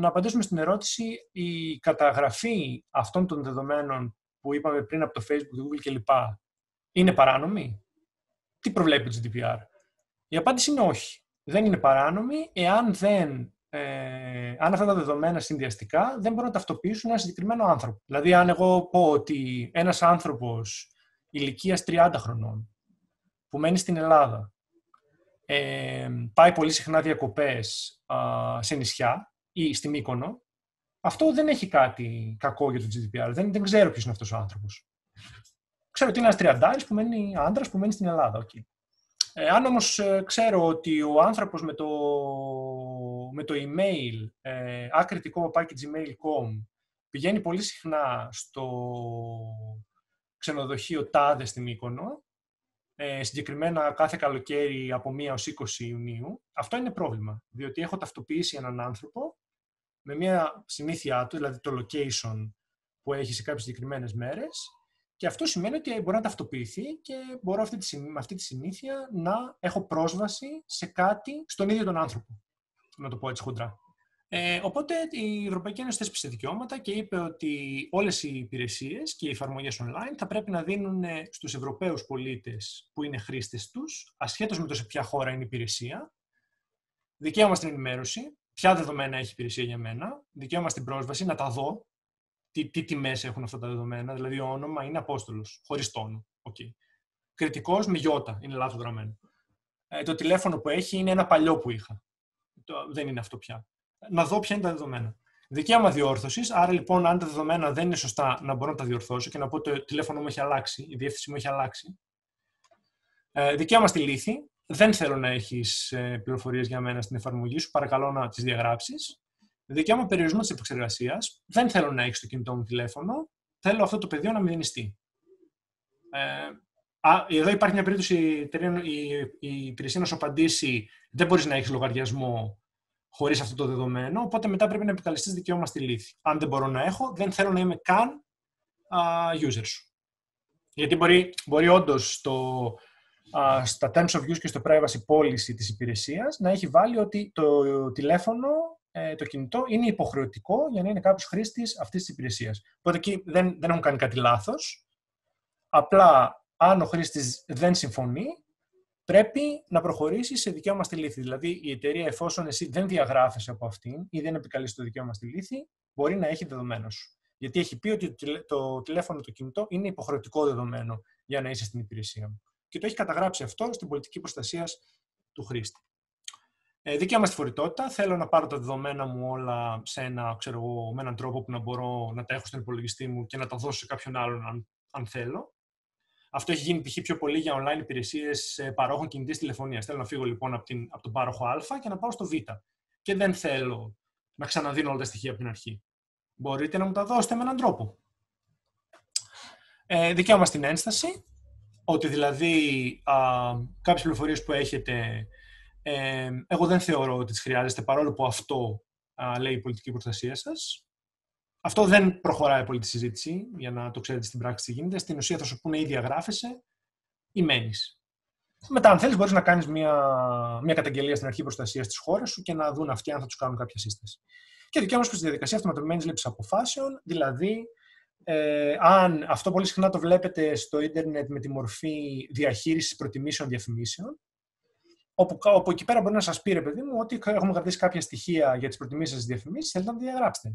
να απαντήσουμε στην ερώτηση η καταγραφή αυτών των δεδομένων που είπαμε πριν από το Facebook, το Google κλπ. είναι παράνομη; Τι προβλέπει το GDPR. Η απάντηση είναι όχι. Δεν είναι παράνομη εάν δεν ε, αν αυτά τα δεδομένα συνδυαστικά δεν μπορούν να ταυτοποιήσουν ένα συγκεκριμένο άνθρωπο. Δηλαδή, αν εγώ πω ότι ένας άνθρωπος ηλικίας 30 χρονών που μένει στην Ελλάδα ε, πάει πολύ συχνά διακοπές σε νησιά ή στη Μύκονο, αυτό δεν έχει κάτι κακό για το GDPR. Δεν, δεν ξέρω ποιος είναι αυτός ο άνθρωπος. Ξέρω ότι είναι ένας τριαντάρης που μένει, άντρας που μένει στην Ελλάδα. Okay. Ε, αν όμως ε, ξέρω ότι ο άνθρωπος με το, με το email ε, gmail.com πηγαίνει πολύ συχνά στο ξενοδοχείο τάδε στη Μύκονο, ε, συγκεκριμένα κάθε καλοκαίρι από 1 ως 20 Ιουνίου, αυτό είναι πρόβλημα, διότι έχω ταυτοποιήσει έναν άνθρωπο με μια συνήθειά του, δηλαδή το location που έχει σε κάποιες συγκεκριμένες μέρες και αυτό σημαίνει ότι μπορεί να ταυτοποιηθεί και μπορώ αυτή τη, με αυτή τη συνήθεια να έχω πρόσβαση σε κάτι στον ίδιο τον άνθρωπο. Να το πω έτσι χοντρά. Ε, οπότε η Ευρωπαϊκή Ένωση θέσπισε δικαιώματα και είπε ότι όλες οι υπηρεσίες και οι εφαρμογές online θα πρέπει να δίνουν στους Ευρωπαίους πολίτες που είναι χρήστες τους, ασχέτως με το σε ποια χώρα είναι η υπηρεσία, δικαίωμα στην ενημέρωση, ποια δεδομένα έχει η υπηρεσία για μένα, δικαίωμα στην πρόσβαση, να τα δω, τι, τι τιμές έχουν αυτά τα δεδομένα. Δηλαδή, ο όνομα είναι Απόστολος, χωρίς τόνο. Okay. Κριτικός με γιώτα, είναι λάθος γραμμένο. Ε, το τηλέφωνο που έχει είναι ένα παλιό που είχα. Το, δεν είναι αυτό πια. Να δω ποια είναι τα δεδομένα. Δικαίωμα διόρθωση. Άρα, λοιπόν, αν τα δεδομένα δεν είναι σωστά, να μπορώ να τα διορθώσω και να πω ότι το τηλέφωνο μου έχει αλλάξει, η διεύθυνση μου έχει αλλάξει. Ε, δικαίωμα στη λύθη. Δεν θέλω να έχεις ε, πληροφορίες για μένα στην εφαρμογή σου. Παρακαλώ να τις διαγράψεις δικαίωμα περιορισμού τη επεξεργασίας. Δεν θέλω να έχει το κινητό μου τηλέφωνο. Θέλω αυτό το πεδίο να μηδενιστεί. Ε, α, εδώ υπάρχει μια περίπτωση η, η υπηρεσία να σου απαντήσει δεν μπορείς να έχεις λογαριασμό χωρίς αυτό το δεδομένο. Οπότε μετά πρέπει να επικαλεστείς δικαίωμα στη λύθη. Αν δεν μπορώ να έχω, δεν θέλω να είμαι καν α, user σου. Γιατί μπορεί, μπορεί όντως στα terms of use και στο privacy policy της υπηρεσίας να έχει βάλει ότι το τηλέφωνο ε, το κινητό είναι υποχρεωτικό για να είναι κάποιος χρήστης αυτής της υπηρεσίας. Οπότε εκεί δεν, δεν έχουν κάνει κάτι λάθος. Απλά, αν ο χρήστης δεν συμφωνεί, πρέπει να προχωρήσει σε δικαίωμα στη λύθη. Δηλαδή, η εταιρεία, εφόσον εσύ δεν διαγράφεσαι από αυτήν ή δεν επικαλεί το δικαίωμα στη λύθη, μπορεί να έχει δεδομένο σου. Γιατί έχει πει ότι το τηλέφωνο, το κινητό είναι υποχρεωτικό δεδομένο για να είσαι στην υπηρεσία μου. Και το έχει καταγράψει αυτό στην πολιτική προστασίας του χρήστη. Ε, δικαίωμα στη φορητότητα. Θέλω να πάρω τα δεδομένα μου όλα σε ένα, ξέρω εγώ, με έναν τρόπο που να μπορώ να τα έχω στον υπολογιστή μου και να τα δώσω σε κάποιον άλλον αν, αν θέλω. Αυτό έχει γίνει π.χ. πιο πολύ για online υπηρεσίες παρόχων κινητής τηλεφωνίας. Θέλω να φύγω λοιπόν από, την, από τον πάροχο Α και να πάω στο Β. Και δεν θέλω να ξαναδίνω όλα τα στοιχεία από την αρχή. Μπορείτε να μου τα δώσετε με έναν τρόπο. Ε, δικαίωμα στην ένσταση. Ότι δηλαδή κάποιες πληροφορίες που έχετε ε, εγώ δεν θεωρώ ότι τις χρειάζεστε, παρόλο που αυτό λέει η πολιτική προστασία σας. Αυτό δεν προχωράει πολύ τη συζήτηση, για να το ξέρετε στην πράξη τι γίνεται. Στην ουσία θα σου πούνε ή διαγράφεσαι ή μένει. Μετά, αν θέλεις, μπορείς να κάνεις μια, μια καταγγελία στην αρχή προστασίας της χώρας σου και να δουν αυτοί αν θα τους κάνουν κάποια σύσταση. Και δικαίωμα προς τη διαδικασία αυτοματοποιημένης λήψης αποφάσεων, δηλαδή, ε, αν αυτό πολύ συχνά το βλέπετε στο ίντερνετ με τη μορφή διαχείρισης προτιμήσεων διαφημίσεων, όπου, όπου εκεί πέρα μπορεί να σας πει, ρε παιδί μου, ότι έχουμε κρατήσει κάποια στοιχεία για τις προτιμήσεις σα διαφημίσει, θέλετε να τα διαγράψετε.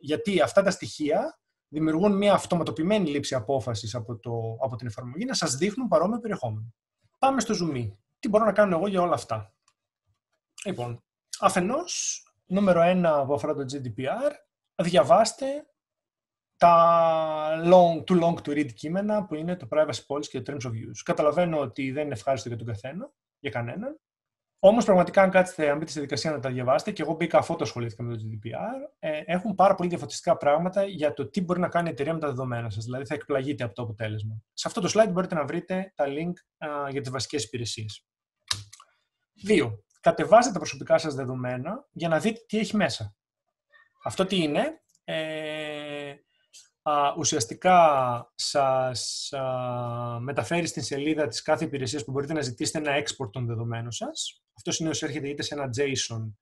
Γιατί αυτά τα στοιχεία δημιουργούν μια αυτοματοποιημένη λήψη απόφασης από, από την εφαρμογή να σας δείχνουν παρόμοιο περιεχόμενο. Πάμε στο zoom. Τι μπορώ να κάνω εγώ για όλα αυτά. Λοιπόν, αφενός, νούμερο ένα που αφορά το GDPR, διαβάστε τα long, too long to read κείμενα που είναι το privacy policy και το terms of use. Καταλαβαίνω ότι δεν είναι ευχάριστο για τον καθένα, για κανέναν. Όμως, πραγματικά, αν κάτσετε, αν μπείτε στη δικασία να τα διαβάσετε, και εγώ μπήκα αφού το ασχολήθηκα με το GDPR, ε, έχουν πάρα πολύ διαφορετικά πράγματα για το τι μπορεί να κάνει η εταιρεία με τα δεδομένα σας. Δηλαδή, θα εκπλαγείτε από το αποτέλεσμα. Σε αυτό το slide μπορείτε να βρείτε τα link α, για τις βασικές υπηρεσίες. Δύο. Κατεβάστε τα προσωπικά σας δεδομένα για να δείτε τι έχει μέσα. Αυτό τι είναι. Ε, α, ουσιαστικά σας α, μεταφέρει στην σελίδα της κάθε υπηρεσίας που μπορείτε να ζητήσετε ένα export των δεδομένων σας. Αυτό συνήθως έρχεται είτε σε ένα JSON,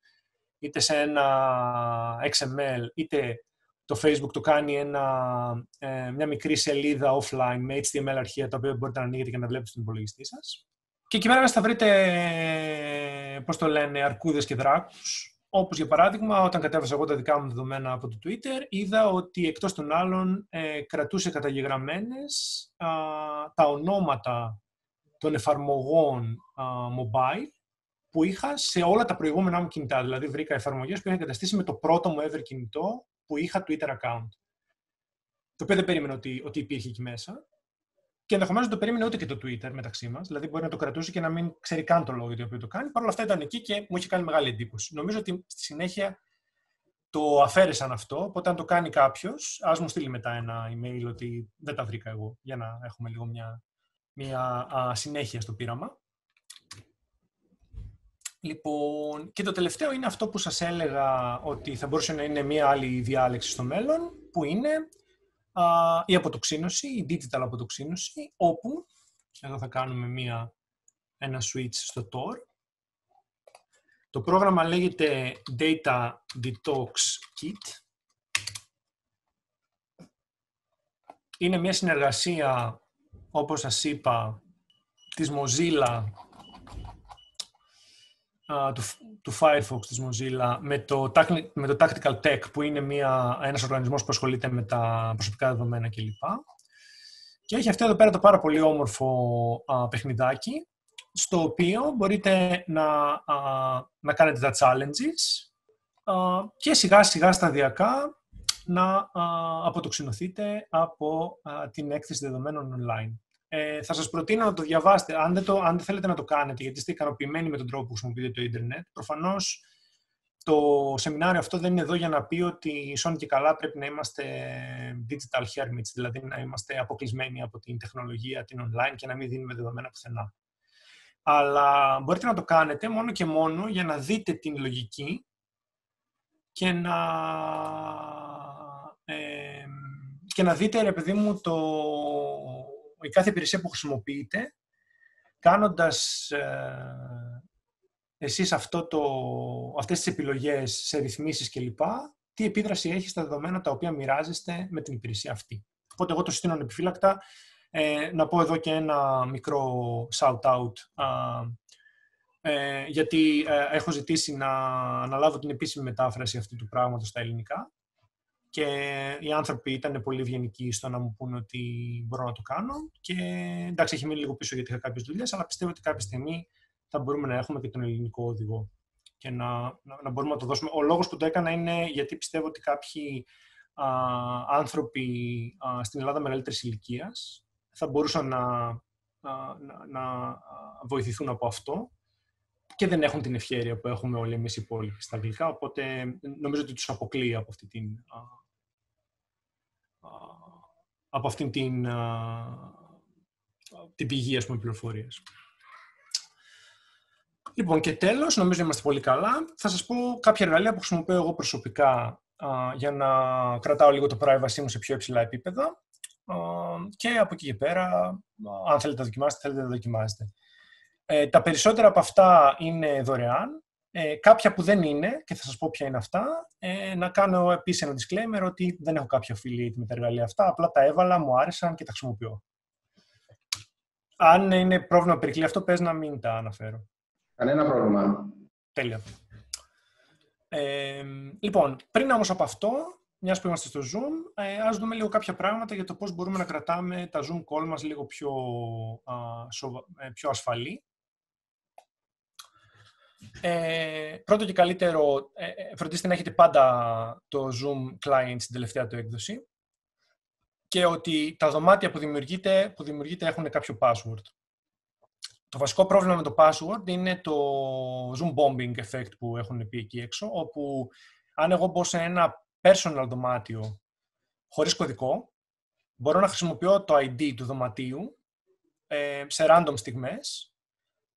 είτε σε ένα XML, είτε το Facebook το κάνει ένα, ε, μια μικρή σελίδα offline με HTML αρχεία, τα οποία μπορείτε να ανοίγετε και να βλέπετε στον υπολογιστή σας. Και εκεί πέρα θα βρείτε, πώς το λένε, αρκούδες και δράκους, Όπως για παράδειγμα, όταν κατέβασα εγώ τα δικά μου δεδομένα από το Twitter, είδα ότι εκτός των άλλων ε, κρατούσε καταγεγραμμένες τα ονόματα των εφαρμογών mobile που είχα σε όλα τα προηγούμενα μου κινητά. Δηλαδή βρήκα εφαρμογές που είχαν καταστήσει με το πρώτο μου ever κινητό που είχα Twitter account. Το οποίο δεν περίμενα ότι, ότι υπήρχε εκεί μέσα. Και ενδεχομένως δεν το περίμενε ούτε και το Twitter μεταξύ μας. Δηλαδή, μπορεί να το κρατούσε και να μην ξέρει καν το λόγο για το οποίο το κάνει. Παρ' όλα αυτά ήταν εκεί και μου είχε κάνει μεγάλη εντύπωση. Νομίζω ότι στη συνέχεια το αφαίρεσαν αυτό. Οπότε, αν το κάνει κάποιος, ας μου στείλει μετά ένα email ότι δεν τα βρήκα εγώ, για να έχουμε λίγο μια, μια α, συνέχεια στο πείραμα. Λοιπόν, και το τελευταίο είναι αυτό που σας έλεγα ότι θα μπορούσε να είναι μια άλλη διάλεξη στο μέλλον, που είναι η αποτοξίνωση, η digital αποτοξίνωση, όπου, εδώ θα κάνουμε μία, ένα switch στο Tor. Το πρόγραμμα λέγεται Data Detox Kit. Είναι μια συνεργασία, όπως σας είπα, της Mozilla του, του Firefox της Mozilla με το, με το Tactical Tech που είναι μια, ένας οργανισμός που ασχολείται με τα προσωπικά δεδομένα κλπ. Και έχει αυτό εδώ πέρα το πάρα πολύ όμορφο α, παιχνιδάκι στο οποίο μπορείτε να, να κάνετε τα challenges α, και σιγά σιγά σταδιακά να αποτοξινωθείτε από την έκθεση δεδομένων online. Ε, θα σας προτείνω να το διαβάσετε. Αν δεν, το, αν δεν θέλετε να το κάνετε, γιατί είστε ικανοποιημένοι με τον τρόπο που χρησιμοποιείτε το ίντερνετ, προφανώς το σεμινάριο αυτό δεν είναι εδώ για να πει ότι σώνει και καλά πρέπει να είμαστε digital hermits, δηλαδή να είμαστε αποκλεισμένοι από την τεχνολογία, την online και να μην δίνουμε δεδομένα πουθενά. Αλλά μπορείτε να το κάνετε μόνο και μόνο για να δείτε την λογική και να, ε, και να δείτε, ρε παιδί μου, το, η κάθε υπηρεσία που χρησιμοποιείτε, κάνοντας ε, εσείς αυτό το, αυτές τις επιλογές σε ρυθμίσεις κλπ, τι επίδραση έχει στα δεδομένα τα οποία μοιράζεστε με την υπηρεσία αυτή. Οπότε εγώ το συστήνω επιφύλακτα. Ε, να πω εδώ και ένα μικρό shout-out, ε, γιατί ε, έχω ζητήσει να αναλάβω την επίσημη μετάφραση αυτού του πράγματος στα ελληνικά και οι άνθρωποι ήταν πολύ ευγενικοί στο να μου πούνε ότι μπορώ να το κάνω. Και εντάξει, έχει μείνει λίγο πίσω γιατί είχα κάποιες δουλειές, αλλά πιστεύω ότι κάποια στιγμή θα μπορούμε να έχουμε και τον ελληνικό οδηγό και να, να, να μπορούμε να το δώσουμε. Ο λόγος που το έκανα είναι γιατί πιστεύω ότι κάποιοι α, άνθρωποι α, στην Ελλάδα μεγαλύτερης ηλικίας θα μπορούσαν να, να, να, βοηθηθούν από αυτό και δεν έχουν την ευχαίρεια που έχουμε όλοι εμείς οι υπόλοιποι στα αγγλικά, οπότε νομίζω ότι τους αποκλείει από αυτή την, από αυτήν την, την πηγή, ας πούμε, πληροφορίας. Λοιπόν, και τέλος, νομίζω είμαστε πολύ καλά. Θα σας πω κάποια εργαλεία που χρησιμοποιώ εγώ προσωπικά για να κρατάω λίγο το privacy μου σε πιο υψηλά επίπεδα. και από εκεί και πέρα, αν θέλετε να δοκιμάσετε, θέλετε να δοκιμάσετε. Ε, τα περισσότερα από αυτά είναι δωρεάν. Ε, κάποια που δεν είναι, και θα σας πω ποια είναι αυτά, ε, να κάνω επίσης ένα disclaimer ότι δεν έχω κάποια affiliate με τα εργαλεία αυτά, απλά τα έβαλα, μου άρεσαν και τα χρησιμοποιώ. Αν είναι πρόβλημα περικλή αυτό, πες να μην τα αναφέρω. Κανένα πρόβλημα. Τέλεια. Ε, λοιπόν, πριν όμως από αυτό, μιας που είμαστε στο Zoom, ε, ας δούμε λίγο κάποια πράγματα για το πώς μπορούμε να κρατάμε τα Zoom call μας λίγο πιο, α, ε, πιο ασφαλή. Ε, πρώτο και καλύτερο, ε, ε, φροντίστε να έχετε πάντα το Zoom client στην τελευταία του έκδοση και ότι τα δωμάτια που δημιουργείτε, που δημιουργείτε έχουν κάποιο password. Το βασικό πρόβλημα με το password είναι το Zoom bombing effect που έχουν πει εκεί έξω, όπου αν εγώ μπω σε ένα personal δωμάτιο χωρίς κωδικό, μπορώ να χρησιμοποιώ το ID του δωματίου ε, σε random στιγμές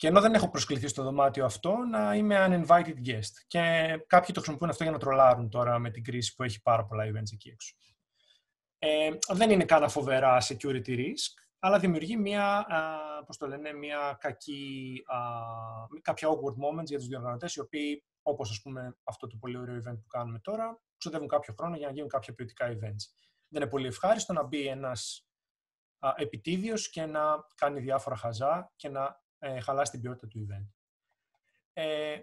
και ενώ δεν έχω προσκληθεί στο δωμάτιο αυτό, να είμαι uninvited guest. Και κάποιοι το χρησιμοποιούν αυτό για να τρολάρουν τώρα με την κρίση που έχει πάρα πολλά events εκεί έξω. Ε, δεν είναι καν φοβερά security risk, αλλά δημιουργεί μια, πώς το λένε, μια κακή, α, κάποια awkward moments για τους διοργανωτές, οι οποίοι, όπως ας πούμε αυτό το πολύ ωραίο event που κάνουμε τώρα, ξοδεύουν κάποιο χρόνο για να γίνουν κάποια ποιοτικά events. Δεν είναι πολύ ευχάριστο να μπει ένας επιτίδιος και να κάνει διάφορα χαζά και να ε, χαλάσει την ποιότητα του event. Ε,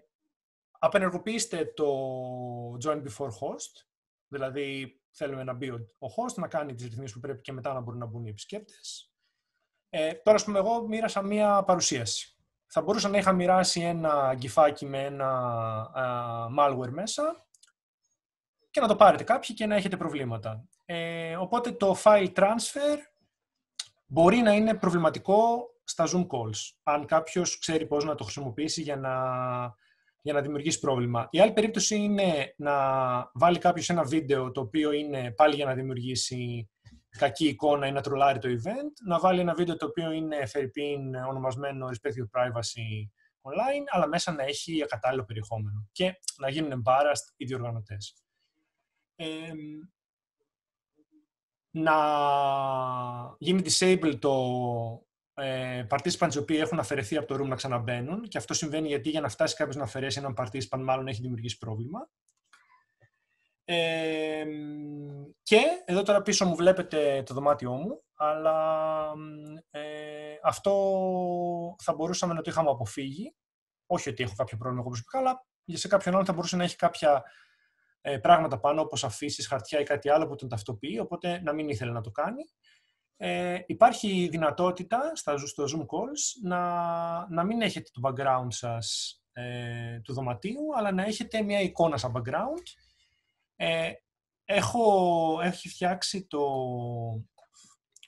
απενεργοποιήστε το join before host, δηλαδή θέλουμε να μπει ο host, να κάνει τις ρυθμίσεις που πρέπει και μετά να μπορούν να μπουν οι επισκέπτες. Ε, τώρα, ας πούμε, εγώ μοίρασα μία παρουσίαση. Θα μπορούσα να είχα μοιράσει ένα γκυφάκι με ένα malware μέσα και να το πάρετε κάποιοι και να έχετε προβλήματα. Ε, οπότε το file transfer μπορεί να είναι προβληματικό στα Zoom calls, αν κάποιος ξέρει πώς να το χρησιμοποιήσει για να, για να δημιουργήσει πρόβλημα. Η άλλη περίπτωση είναι να βάλει κάποιος ένα βίντεο το οποίο είναι πάλι για να δημιουργήσει κακή εικόνα ή να τρολάρει το event, να βάλει ένα βίντεο το οποίο είναι φερρυπίν ονομασμένο respective privacy online, αλλά μέσα να έχει ακατάλληλο περιεχόμενο και να γίνουν embarrassed οι διοργανωτές. να γίνει disable το ε, participants οι οποίοι έχουν αφαιρεθεί από το room να ξαναμπαίνουν και αυτό συμβαίνει γιατί για να φτάσει κάποιος να αφαιρέσει έναν participant μάλλον έχει δημιουργήσει πρόβλημα. Ε, και εδώ τώρα πίσω μου βλέπετε το δωμάτιό μου, αλλά ε, αυτό θα μπορούσαμε να το είχαμε αποφύγει. Όχι ότι έχω κάποιο πρόβλημα εγώ προσωπικά, αλλά για σε κάποιον άλλον θα μπορούσε να έχει κάποια ε, πράγματα πάνω, όπως αφήσεις, χαρτιά ή κάτι άλλο που τον ταυτοποιεί, οπότε να μην ήθελε να το κάνει ε, υπάρχει δυνατότητα στα, στο Zoom calls να, να μην έχετε το background σας ε, του δωματίου, αλλά να έχετε μια εικόνα σαν background. Ε, έχω, έχει φτιάξει το,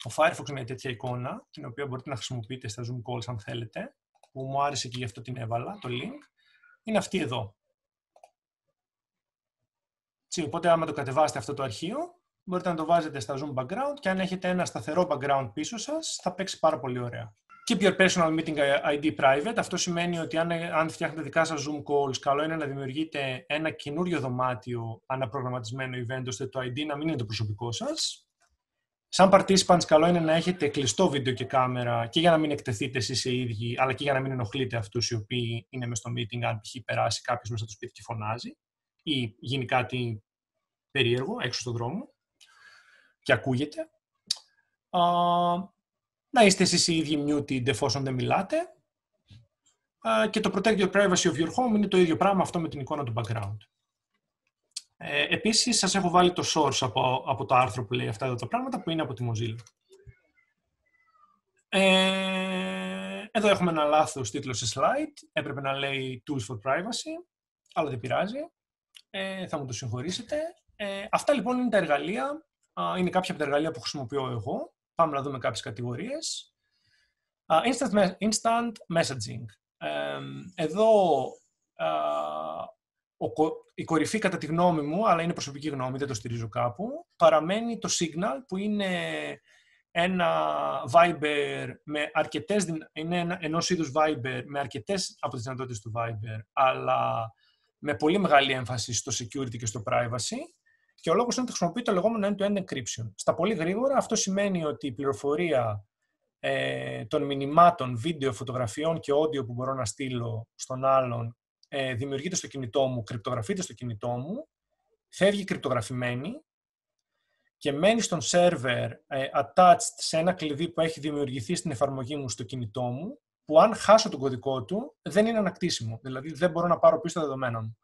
ο Firefox μια τέτοια εικόνα, την οποία μπορείτε να χρησιμοποιείτε στα Zoom calls αν θέλετε, που μου άρεσε και γι' αυτό την έβαλα, το link. Είναι αυτή εδώ. Οπότε άμα το κατεβάσετε αυτό το αρχείο, μπορείτε να το βάζετε στα Zoom background και αν έχετε ένα σταθερό background πίσω σας, θα παίξει πάρα πολύ ωραία. Keep your personal meeting ID private. Αυτό σημαίνει ότι αν, αν φτιάχνετε δικά σας Zoom calls, καλό είναι να δημιουργείτε ένα καινούριο δωμάτιο αναπρογραμματισμένο event, ώστε το ID να μην είναι το προσωπικό σας. Σαν participants, καλό είναι να έχετε κλειστό βίντεο και κάμερα και για να μην εκτεθείτε εσείς οι ίδιοι, αλλά και για να μην ενοχλείτε αυτούς οι οποίοι είναι μέσα στο meeting, αν π.χ. περάσει κάποιος μέσα στο σπίτι και φωνάζει ή γίνει κάτι περίεργο έξω στον δρόμο και ακούγεται. να είστε εσείς οι ίδιοι muted εφόσον δεν μιλάτε. και το Protect your privacy of your home είναι το ίδιο πράγμα αυτό με την εικόνα του background. Ε, επίσης, σας έχω βάλει το source από, από το άρθρο που λέει αυτά εδώ τα πράγματα, που είναι από τη Mozilla. Ε, εδώ έχουμε ένα λάθος τίτλο σε slide. Έπρεπε να λέει Tools for Privacy, αλλά δεν πειράζει. Ε, θα μου το συγχωρήσετε. Ε, αυτά λοιπόν είναι τα εργαλεία είναι κάποια από τα εργαλεία που χρησιμοποιώ εγώ. Πάμε να δούμε κάποιες κατηγορίες. Instant, instant messaging. Εδώ η κορυφή κατά τη γνώμη μου, αλλά είναι προσωπική γνώμη, δεν το στηρίζω κάπου, παραμένει το Signal που είναι ένα Viber με αρκετές, είναι ένα, ενός είδους Viber με αρκετές από τις δυνατότητες του Viber, αλλά με πολύ μεγάλη έμφαση στο security και στο privacy και ο λόγος είναι ότι χρησιμοποιεί το λεγόμενο end-to-end encryption. Στα πολύ γρήγορα, αυτό σημαίνει ότι η πληροφορία ε, των μηνυμάτων, βίντεο, φωτογραφιών και audio που μπορώ να στείλω στον άλλον ε, δημιουργείται στο κινητό μου, κρυπτογραφείται στο κινητό μου, φεύγει κρυπτογραφημένη και μένει στον σερβερ ε, attached σε ένα κλειδί που έχει δημιουργηθεί στην εφαρμογή μου στο κινητό μου που αν χάσω τον κωδικό του δεν είναι ανακτήσιμο. Δηλαδή δεν μπορώ να πάρω πίσω τα δεδομένα μου.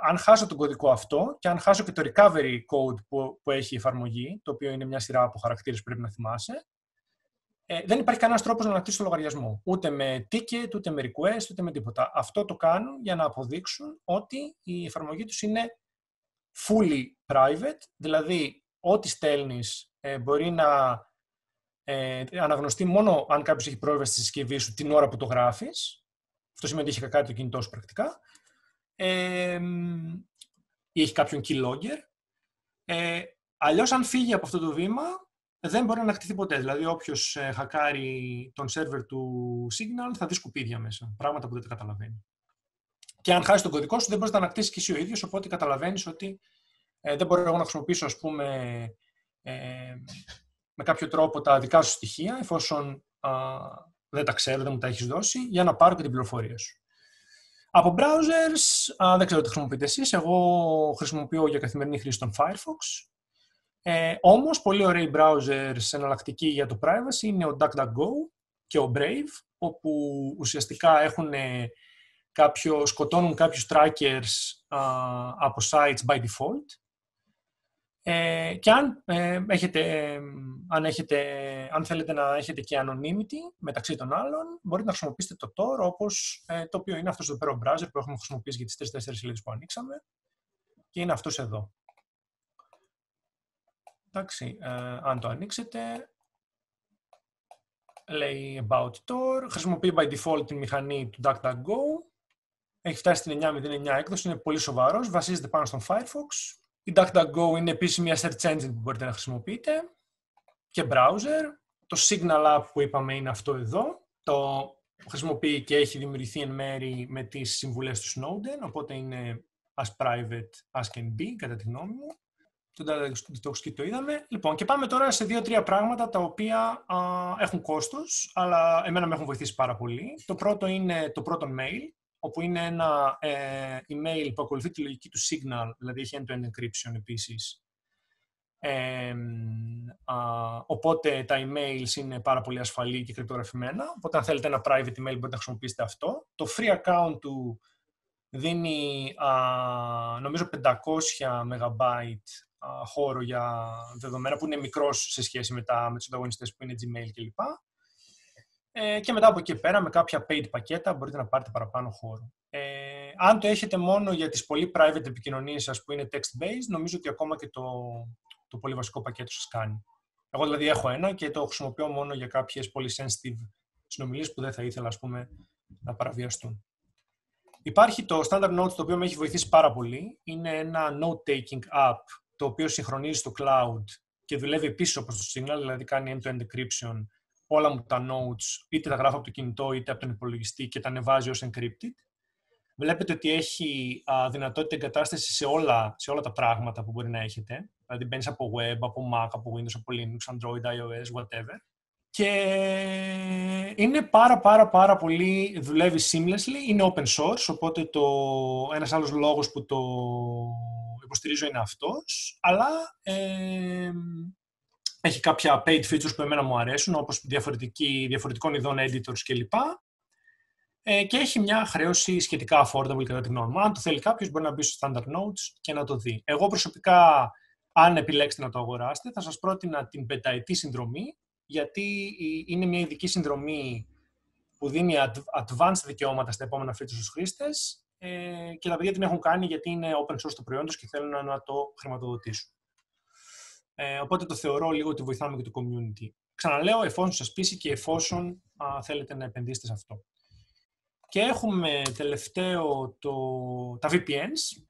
Αν χάσω τον κωδικό αυτό και αν χάσω και το recovery code που, που έχει η εφαρμογή, το οποίο είναι μια σειρά από χαρακτήρες που πρέπει να θυμάσαι, ε, δεν υπάρχει κανένας τρόπος να ανακτήσει το λογαριασμό. Ούτε με ticket, ούτε με request, ούτε με τίποτα. Αυτό το κάνουν για να αποδείξουν ότι η εφαρμογή τους είναι fully private, δηλαδή ό,τι στέλνεις ε, μπορεί να ε, αναγνωστεί μόνο αν κάποιος έχει πρόσβαση στη συσκευή σου την ώρα που το γράφεις. Αυτό σημαίνει ότι έχει κάτι το κινητός σου πρακτικά. Ε, ή έχει κάποιον keylogger. Ε, Αλλιώς, αν φύγει από αυτό το βήμα, δεν μπορεί να ανακτηθεί ποτέ. Δηλαδή, όποιος ε, χακάρει τον σερβερ του Signal θα δει σκουπίδια μέσα. Πράγματα που δεν τα καταλαβαίνει. Και αν χάσει τον κωδικό σου, δεν μπορείς να τα ανακτήσεις και εσύ ο ίδιος. Οπότε καταλαβαίνεις ότι ε, δεν μπορώ εγώ να χρησιμοποιήσω, ας πούμε, ε, με κάποιο τρόπο τα δικά σου στοιχεία, εφόσον α, δεν τα ξέρω, δεν μου τα έχεις δώσει, για να πάρω και την πληροφορία σου. Από browsers, α, δεν ξέρω τι χρησιμοποιείτε εσείς, εγώ χρησιμοποιώ για καθημερινή χρήση τον Firefox. Ε, όμως, πολύ ωραίοι browsers εναλλακτικοί για το privacy είναι ο DuckDuckGo και ο Brave, όπου ουσιαστικά έχουν κάποιο, σκοτώνουν κάποιους trackers α, από sites by default ε, και αν, ε, έχετε, αν, έχετε, αν θέλετε να έχετε και anonymity μεταξύ των άλλων, μπορείτε να χρησιμοποιήσετε το Tor, όπως ε, το οποίο είναι αυτός εδώ πέρα ο browser που έχουμε χρησιμοποιήσει για τις 3-4 σελίδες που ανοίξαμε και είναι αυτός εδώ. Εντάξει, ε, αν το ανοίξετε, λέει About Tor, χρησιμοποιεί by default τη μηχανή του DuckDuckGo, έχει φτάσει στην 9.09 έκδοση, είναι πολύ σοβαρός, βασίζεται πάνω στον Firefox, η DuckDuckGo είναι επίσης μια search engine που μπορείτε να χρησιμοποιείτε και browser. Το Signal App που είπαμε είναι αυτό εδώ. Το χρησιμοποιεί και έχει δημιουργηθεί εν μέρη με τις συμβουλές του Snowden, οπότε είναι as private as can be, κατά τη γνώμη μου. Το Data το είδαμε. Λοιπόν, και πάμε τώρα σε δύο-τρία πράγματα τα οποία α, έχουν κόστος, αλλά εμένα με έχουν βοηθήσει πάρα πολύ. Το πρώτο είναι το πρώτο mail, όπου είναι ένα ε, email που ακολουθεί τη λογική του Signal, δηλαδή έχει end-to-end encryption επίσης. Ε, οπότε τα emails είναι πάρα πολύ ασφαλή και κρυπτογραφημένα. Οπότε αν θέλετε ένα private email μπορείτε να χρησιμοποιήσετε αυτό. Το free account του δίνει α, νομίζω 500 MB χώρο για δεδομένα που είναι μικρός σε σχέση με, τα, με τους ανταγωνιστές που είναι Gmail κλπ. Ε, και μετά από εκεί πέρα με κάποια paid πακέτα μπορείτε να πάρετε παραπάνω χώρο. Ε, αν το έχετε μόνο για τις πολύ private επικοινωνίες σας που είναι text-based, νομίζω ότι ακόμα και το, το πολύ βασικό πακέτο σας κάνει. Εγώ δηλαδή έχω ένα και το χρησιμοποιώ μόνο για κάποιες πολύ sensitive συνομιλίες που δεν θα ήθελα ας πούμε, να παραβιαστούν. Υπάρχει το Standard Notes το οποίο με έχει βοηθήσει πάρα πολύ. Είναι ένα note-taking app το οποίο συγχρονίζει στο cloud και δουλεύει επίσης όπως το Signal, δηλαδή κάνει end-to-end encryption όλα μου τα notes, είτε τα γράφω από το κινητό είτε από τον υπολογιστή και τα ανεβάζει ως encrypted. Βλέπετε ότι έχει α, δυνατότητα εγκατάστασης σε όλα, σε όλα τα πράγματα που μπορεί να έχετε. Δηλαδή μπαίνεις από web, από Mac, από Windows, από Linux, Android, iOS, whatever. Και είναι πάρα πάρα πάρα πολύ, δουλεύει seamlessly, είναι open source, οπότε το, ένας άλλος λόγος που το υποστηρίζω είναι αυτός, αλλά ε, έχει κάποια paid features που εμένα μου αρέσουν, όπως διαφορετικών ειδών editors κλπ. Ε, και έχει μια χρέωση σχετικά affordable κατά τη γνώμη μου. Αν το θέλει κάποιος, μπορεί να μπει στο Standard Notes και να το δει. Εγώ προσωπικά, αν επιλέξετε να το αγοράσετε, θα σας πρότεινα την πενταετή συνδρομή, γιατί είναι μια ειδική συνδρομή που δίνει advanced δικαιώματα στα επόμενα features στους χρήστες ε, και τα παιδιά την έχουν κάνει γιατί είναι open source το προϊόν τους και θέλουν να το χρηματοδοτήσουν. Ε, οπότε το θεωρώ λίγο ότι βοηθάμε και το community. Ξαναλέω, εφόσον σας πείσει και εφόσον α, θέλετε να επενδύσετε σε αυτό. Και έχουμε τελευταίο το, τα VPNs.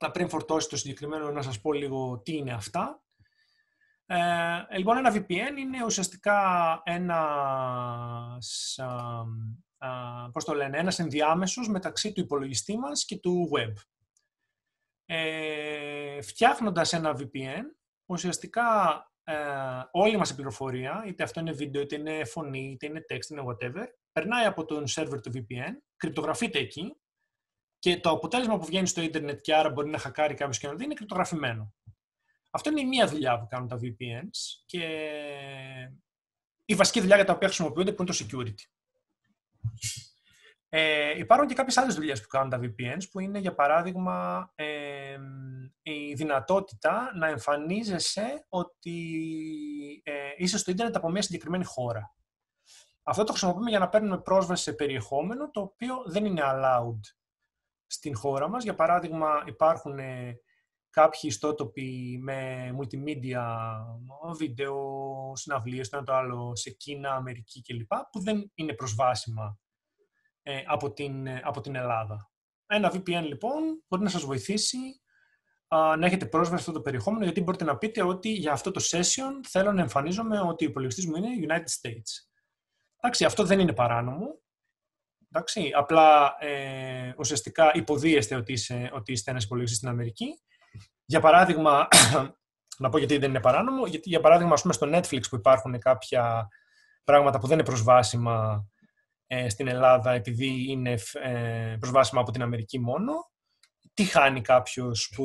Να πριν φορτώσει το συγκεκριμένο να σας πω λίγο τι είναι αυτά. Ε, λοιπόν, ένα VPN είναι ουσιαστικά ένα, α, πώς το λένε, ένας ενδιάμεσος μεταξύ του υπολογιστή μας και του web. Ε, φτιάχνοντας ένα VPN, ουσιαστικά ε, όλη μας η πληροφορία, είτε αυτό είναι βίντεο, είτε είναι φωνή, είτε είναι text, είτε είναι whatever, περνάει από τον server του VPN, κρυπτογραφείται εκεί και το αποτέλεσμα που βγαίνει στο ίντερνετ και άρα μπορεί να χακάρει κάποιος και να δει είναι κρυπτογραφημένο. Αυτό είναι η μία δουλειά που κάνουν τα VPNs και η βασική δουλειά για τα οποία χρησιμοποιούνται που είναι το security. Ε, υπάρχουν και κάποιες άλλες δουλειές που κάνουν τα VPNs, που είναι, για παράδειγμα, ε, η δυνατότητα να εμφανίζεσαι ότι ε, είσαι στο ίντερνετ από μια συγκεκριμένη χώρα. Αυτό το χρησιμοποιούμε για να παίρνουμε πρόσβαση σε περιεχόμενο, το οποίο δεν είναι allowed στην χώρα μας. Για παράδειγμα, υπάρχουν ε, κάποιοι ιστότοποι με multimedia, βίντεο, συναυλίες, το ένα το άλλο, σε Κίνα, Αμερική κλπ, που δεν είναι προσβάσιμα ε, από, την, ε, από την Ελλάδα. Ένα VPN λοιπόν μπορεί να σας βοηθήσει να έχετε πρόσβαση σε αυτό το περιεχόμενο, γιατί μπορείτε να πείτε ότι για αυτό το session θέλω να εμφανίζομαι ότι ο υπολογιστής μου είναι United States. Εντάξει, αυτό δεν είναι παράνομο. Εντάξει, απλά ε, ουσιαστικά υποδίεστε ότι, είσαι, ότι είστε ένας υπολογιστής στην Αμερική. Για παράδειγμα, να πω γιατί δεν είναι παράνομο, γιατί για παράδειγμα ας πούμε, στο Netflix που υπάρχουν κάποια πράγματα που δεν είναι προσβάσιμα ε, στην Ελλάδα επειδή είναι ε, προσβάσιμα από την Αμερική μόνο. Τι χάνει κάποιος που,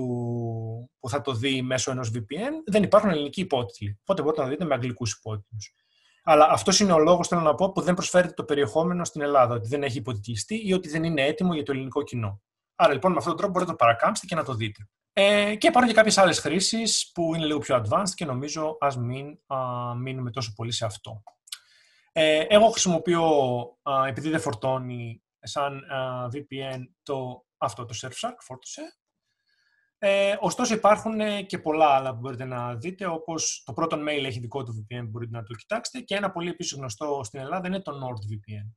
που θα το δει μέσω ενός VPN, δεν υπάρχουν ελληνικοί υπότιτλοι. Οπότε μπορείτε να δείτε με αγγλικούς υπότιτλους. Αλλά αυτός είναι ο λόγος, θέλω να πω, που δεν προσφέρεται το περιεχόμενο στην Ελλάδα. Ότι δεν έχει υποτιτλιστεί ή ότι δεν είναι έτοιμο για το ελληνικό κοινό. Άρα λοιπόν με αυτόν τον τρόπο μπορείτε να το παρακάμψετε και να το δείτε. Ε, και υπάρχουν και κάποιες άλλες χρήσεις που είναι λίγο πιο advanced και νομίζω ας μην α, μείνουμε τόσο πολύ σε αυτό. Ε, εγώ χρησιμοποιώ, α, επειδή δεν φορτώνει σαν VPN το, αυτό το Surfshark, φόρτωσε. Ε, ωστόσο υπάρχουν ε, και πολλά άλλα που μπορείτε να δείτε, όπως το πρώτο mail έχει δικό του VPN, μπορείτε να το κοιτάξετε, και ένα πολύ επίσης γνωστό στην Ελλάδα είναι το NordVPN.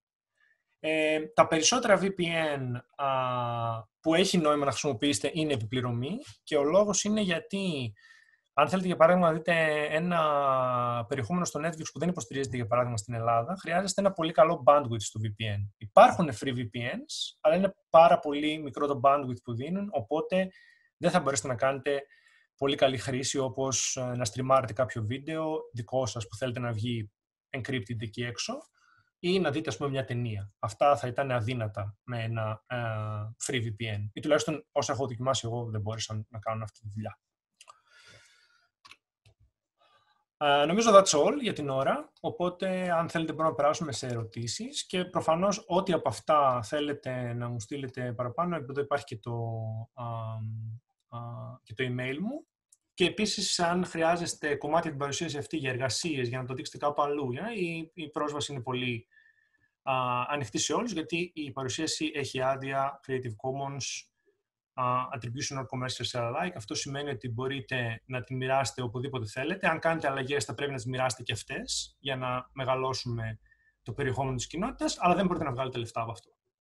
Ε, τα περισσότερα VPN α, που έχει νόημα να χρησιμοποιήσετε είναι επιπληρωμή και ο λόγος είναι γιατί αν θέλετε για παράδειγμα να δείτε ένα περιεχόμενο στο Netflix που δεν υποστηρίζεται για παράδειγμα στην Ελλάδα, χρειάζεστε ένα πολύ καλό bandwidth στο VPN. Υπάρχουν free VPNs, αλλά είναι πάρα πολύ μικρό το bandwidth που δίνουν, οπότε δεν θα μπορέσετε να κάνετε πολύ καλή χρήση όπως ε, να στριμάρετε κάποιο βίντεο δικό σας που θέλετε να βγει encrypted εκεί έξω ή να δείτε ας πούμε μια ταινία. Αυτά θα ήταν αδύνατα με ένα uh, free VPN. Ή τουλάχιστον όσα έχω δοκιμάσει εγώ δεν μπόρεσαν να κάνουν αυτή τη δουλειά. Uh, νομίζω that's all για την ώρα, οπότε αν θέλετε μπορούμε να περάσουμε σε ερωτήσεις και προφανώς ό,τι από αυτά θέλετε να μου στείλετε παραπάνω, εδώ υπάρχει και το, και το email μου. Και επίσης, αν χρειάζεστε κομμάτι την παρουσίαση αυτή για εργασίες, για να το δείξετε κάπου αλλού, η, η πρόσβαση είναι πολύ α, ανοιχτή σε όλους, γιατί η παρουσίαση έχει άδεια Creative Commons attribution or commercial alike. Αυτό σημαίνει ότι μπορείτε να τη μοιράσετε οπουδήποτε θέλετε. Αν κάνετε αλλαγές θα πρέπει να τις μοιράσετε και αυτές για να μεγαλώσουμε το περιεχόμενο της κοινότητας, αλλά δεν μπορείτε να βγάλετε λεφτά από αυτό.